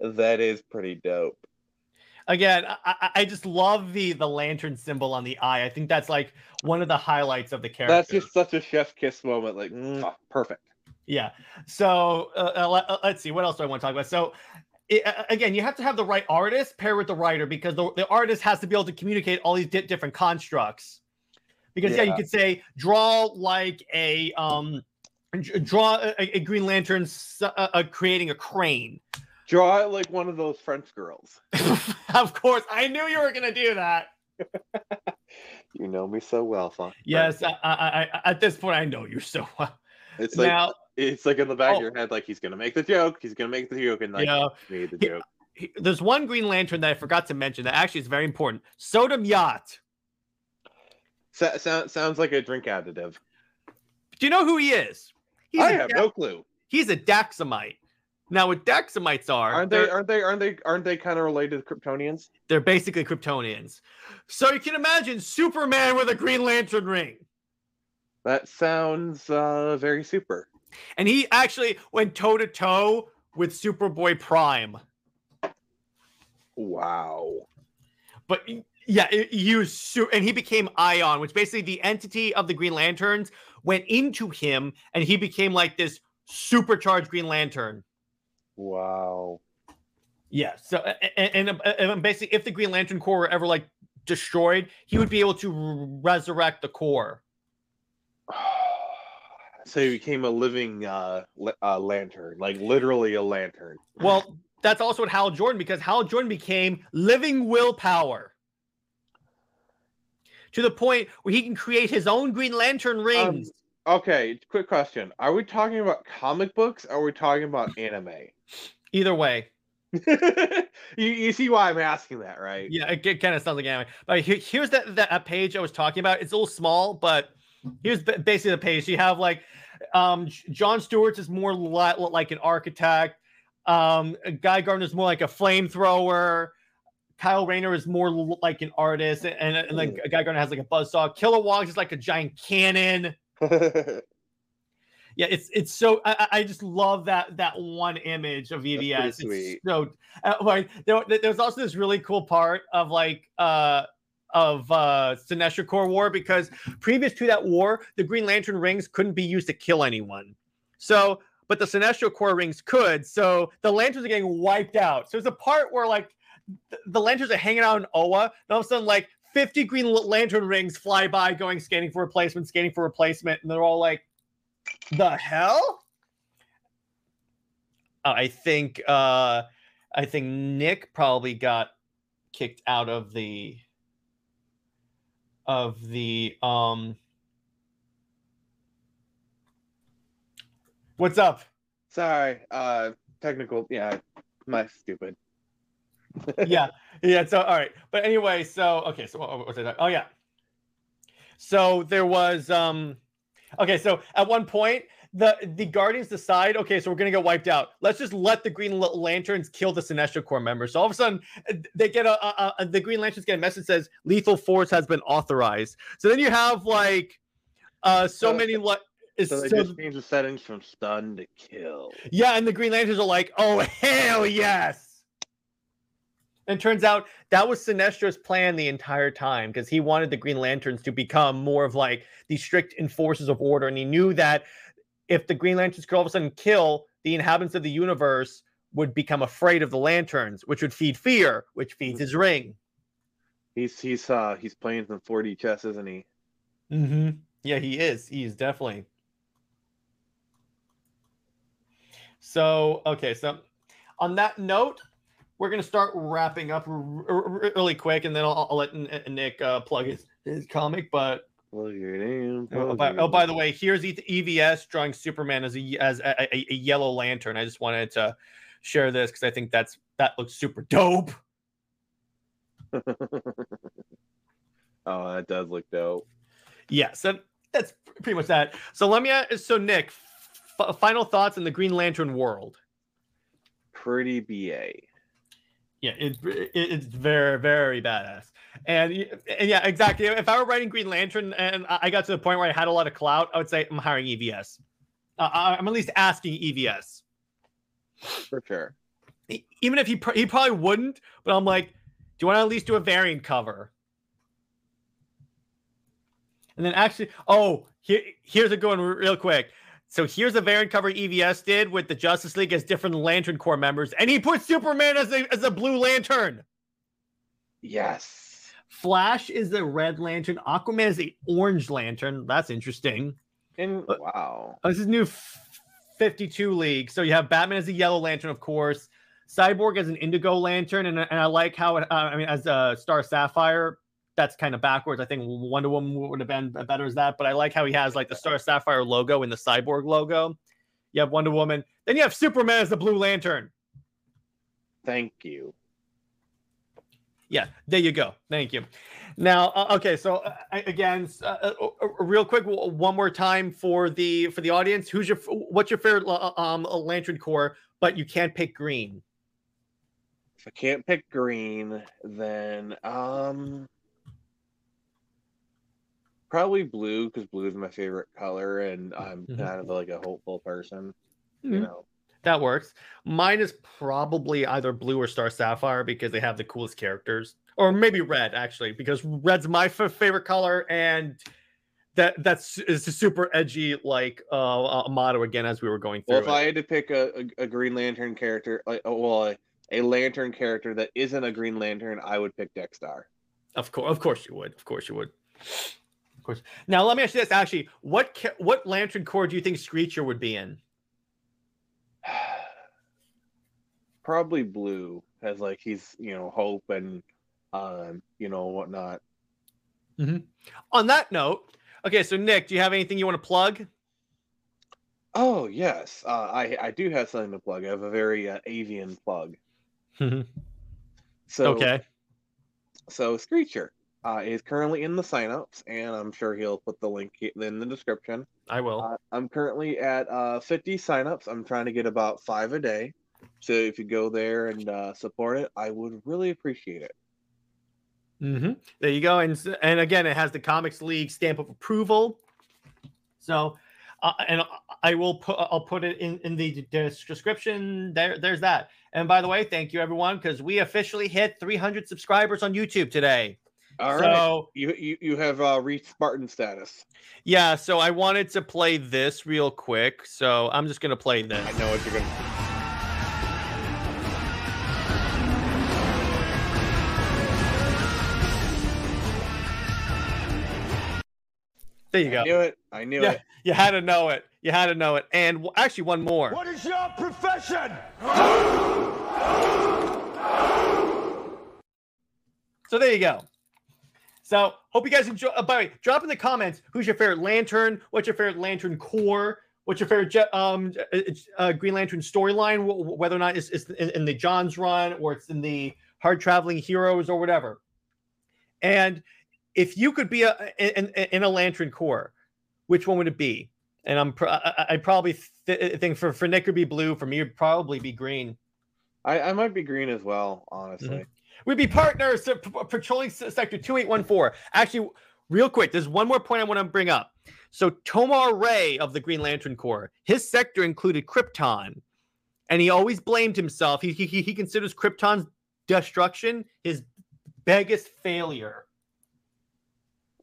That is pretty dope. again, I, I- just love the the lantern symbol on the eye. I think that's like one of the highlights of the character. That's just such a chef kiss moment. Like, mwah, perfect. Yeah. So uh, uh, let, uh, let's see. What else do I want to talk about? So it, uh, again, you have to have the right artist pair with the writer because the, the artist has to be able to communicate all these di- different constructs. Because yeah. you could say draw like a um draw a, a Green Lantern uh, uh, creating a crane. Draw like one of those French girls. of course, I knew you were gonna do that. You know me so well, Fon. Yes, I, I, I, at this point, I know you so well. It's like now, it's like in the back Oh. of your head, like he's gonna make the joke. He's gonna make the joke, and like Yeah. he made the joke. he- there's one Green Lantern that I forgot to mention that actually is very important. Sodam Yat. So, sound, sounds like a drink additive. Do you know who he is? He's I have Da- no clue. he's a Daxamite. Now, what Daxamites are, Aren't they? Aren't they? Aren't they? Aren't they kind of related to Kryptonians? they're basically Kryptonians. So you can imagine Superman with a Green Lantern ring. That sounds uh, very super. And he actually went toe to toe with Superboy Prime. Wow. But yeah, it, su- and he became Ion, which basically the entity of the Green Lanterns went into him, and he became like this supercharged Green Lantern. Wow. Yeah. So a- a- and, and, and basically, if the Green Lantern Corps were ever like destroyed, he would be able to resurrect the corps. so he became a living uh, uh, lantern, like literally a lantern. Well, that's also what Hal Jordan because Hal Jordan became living willpower to the point where he can create his own Green Lantern rings. Okay, quick question: Are we talking about comic books? or Are we talking about anime? Either way, you, you see why I'm asking that, right? yeah, it, it kind of sounds like anime. But here- here's that that page I was talking about. It's a little small, but here's basically the page. You have like um John Stewart's is more li- like an architect. Um, Guy Gardner's more like a flamethrower. Kyle Rayner is more like an artist, and, and, and then Guy Gardner has like a buzzsaw. Kilowog is like a giant cannon. Yeah, it's it's so I, I just love that that one image of EVS. It's so uh, like there, there's also this really cool part of like uh of uh Sinestro Corps War because previous to that war, the Green Lantern rings couldn't be used to kill anyone. So, but the Sinestro Corps rings could. So the lanterns are getting wiped out. So there's a part where like the lanterns are hanging out in Oa, and all of a sudden like 50 Green Lantern rings fly by, going scanning for replacement, scanning for replacement, and they're all like, "The hell." Uh, I think uh I think Nick probably got kicked out of the of the um What's up? Sorry, uh, technical. Yeah, my stupid. Yeah, yeah. So all right, but anyway, so okay, so what what was it? Oh yeah. So there was um, okay. So at one point, the the Guardians decide, okay, so we're gonna get wiped out. Let's just let the Green L- Lanterns kill the Sinestro Corps members. So all of a sudden, they get a, a, a the Green Lanterns get a message that says lethal force has been authorized. So then you have like uh so So- many like. So they so- just changed the settings from stun to kill. yeah, and the Green Lanterns are like, oh hell yes. And turns out that was Sinestro's plan the entire time because he wanted the Green Lanterns to become more of like the strict enforcers of order. And he knew that if the Green Lanterns could all of a sudden kill, the inhabitants of the universe would become afraid of the lanterns, which would feed fear, which feeds his ring. He's he's uh he's playing some 4D chess, isn't he? Mm-hmm. Yeah, he is. He is definitely. So, okay. So, on that note, we're going to start wrapping up really quick, and then I'll, I'll let Nick uh, plug his, his comic. But in. oh, by, oh, by the way, here's EVS drawing Superman as a as a, a, a yellow lantern. I just wanted to share this because I think that's that looks super dope. oh, that does look dope. Yeah, so that's pretty much that. So let me ask, so Nick, f- final thoughts in the Green Lantern world. Pretty BA. Yeah, it, it it's very very badass. And, and yeah, exactly. If I were writing Green Lantern and I got to the point where I had a lot of clout, I would say I'm hiring EVS. Uh, I- I'm at least asking EVS. For sure. Even if he pr- he probably wouldn't, but I'm like, do you want to at least do a variant cover? And then actually, oh, here, here's a good one real quick. So here's a variant cover EVS did with the Justice League as different Lantern Corps members, and he put Superman as a as a Blue Lantern. Yes. Flash is the Red Lantern. Aquaman is the Orange Lantern. That's interesting. And Uh, wow. Oh, this is new 52 league. So you have Batman as a Yellow Lantern, of course. Cyborg as an Indigo Lantern, and, and I like how it. Uh, I mean, as a Star Sapphire, that's kind of backwards. I think Wonder Woman would have been better as that, but I like how he has like the Star Sapphire logo and the Cyborg logo. You have Wonder Woman, then you have Superman as the Blue Lantern. Thank you. Yeah, there you go. Thank you. Now, uh, okay, so uh, again, uh, uh, uh, real quick, one more time for the for the audience. Who's your what's your favorite um uh, Lantern Corps? But you can't pick green. If I can't pick green, then um probably blue because blue is my favorite color, and I'm Mhm. kind of like a hopeful person. Mhm. You know. That works. Mine is probably either blue or Star Sapphire because they have the coolest characters, or maybe red actually because red's my f- favorite color, and that that's is a super edgy like uh, uh motto again as we were going through. Well, if it. I had to pick a, a, a Green Lantern character, like oh, well, a, a Lantern character that isn't a Green Lantern, I would pick Dex-Starr. Of course, of course you would. Of course you would. Of course. Now let me ask you this: actually, what ca- what Lantern Corps do you think Screecher would be in? Probably blue, as like he's you know hope and um you know whatnot. On that note, okay, so Nick, do you have anything you want to plug? Oh yes, uh, I I do have something to plug. I have a very uh, avian plug. So okay. so Screecher uh, is currently in the signups, and I'm sure he'll put the link in the description. I will. Uh, I'm currently at uh, 50 signups. I'm trying to get about five a day. So if you go there and uh, support it, I would really appreciate it. hmm There you go, and and again, it has the Comics League stamp of approval. So, uh, and I will put I'll put it in in the description. There, there's that. And by the way, thank you everyone because we officially hit 300 subscribers on YouTube today. All right, so you you you have uh, reached Spartan status. yeah, so I wanted to play this real quick. So I'm just gonna play this. I know what you're gonna. There you go. I knew it. I knew Yeah, it. you had to know it. You had to know it. And w- actually, one more. What is your profession? So there you go. So hope you guys enjoy. Uh, by the way, drop in the comments who's your favorite Lantern. What's your favorite Lantern Corps? What's your favorite um uh, uh, Green Lantern storyline? wh- wh- Whether or not it's, it's in, in the John's run or it's in the Hard Traveling Heroes or whatever. And if you could be a in, in- a Lantern Corps, which one would it be? And I'm pr- I, I- I'd probably th- think for for Nick would be blue. For me, it'd probably be green. I, I might be green as well, honestly. We'd be partners p- patrolling sector 2814. Actually, real quick, there's one more point I want to bring up. So, Tomar-Re of the Green Lantern Corps, his sector included Krypton, and he always blamed himself. He, he, he he considers Krypton's destruction his biggest failure.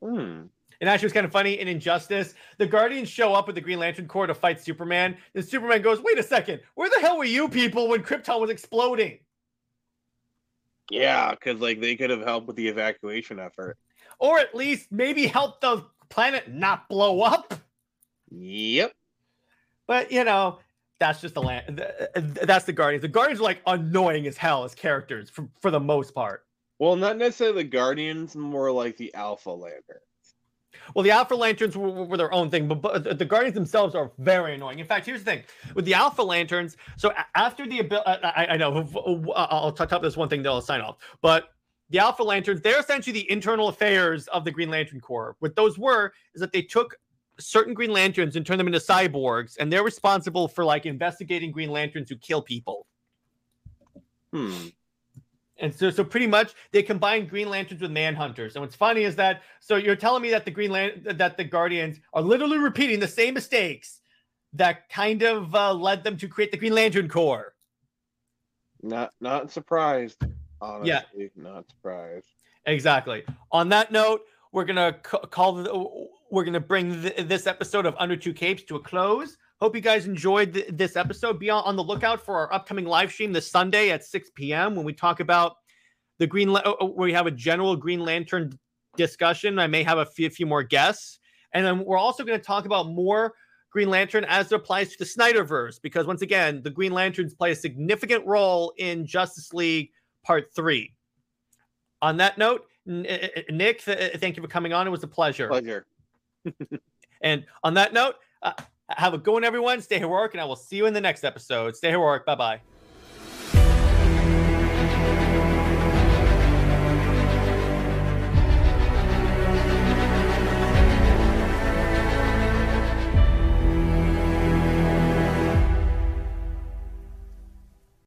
Hmm. And actually, it's kind of funny in Injustice. The Guardians show up with the Green Lantern Corps to fight Superman. And Superman goes, Wait a second, where the hell were you people when Krypton was exploding? Yeah, because like they could have helped with the evacuation effort. Or at least maybe help the planet not blow up? Yep. But you know, that's just the land. th- th- That's the Guardians. The Guardians are like annoying as hell as characters for, for the most part. Well, not necessarily the Guardians, more like the Alpha Lantern. Well, the Alpha Lanterns were, were their own thing, but, but the Guardians themselves are very annoying. In fact, here's the thing with the Alpha Lanterns. So after the ability, I, I know I'll talk about this one thing. Then I'll sign off. But the Alpha Lanterns, they're essentially the internal affairs of the Green Lantern Corps. What those were is that they took certain Green Lanterns and turned them into cyborgs, and they're responsible for like investigating Green Lanterns who kill people. Hmm. And so, so pretty much they combine Green Lanterns with Manhunters. And what's funny is that so you're telling me that the Green Lan- that the Guardians are literally repeating the same mistakes that kind of uh, led them to create the Green Lantern Corps. Not not surprised. Honestly, yeah. not surprised. Exactly. On that note, we're gonna c- call the, we're gonna bring th- this episode of Under Two Capes to a close. Hope you guys enjoyed th- this episode. Be on, on the lookout for our upcoming live stream this Sunday at 6 p.m. when we talk about the Green. La- uh, we have a general Green Lantern discussion. I may have a few, few more guests, and then we're also going to talk about more Green Lantern as it applies to the Snyderverse, because once again, the Green Lanterns play a significant role in Justice League Part Three. On that note, Nick, thank you for coming on. It was a pleasure. Pleasure. And on that note, uh, have a good one, everyone. Stay heroic, and I will see you in the next episode. Stay heroic. Bye bye.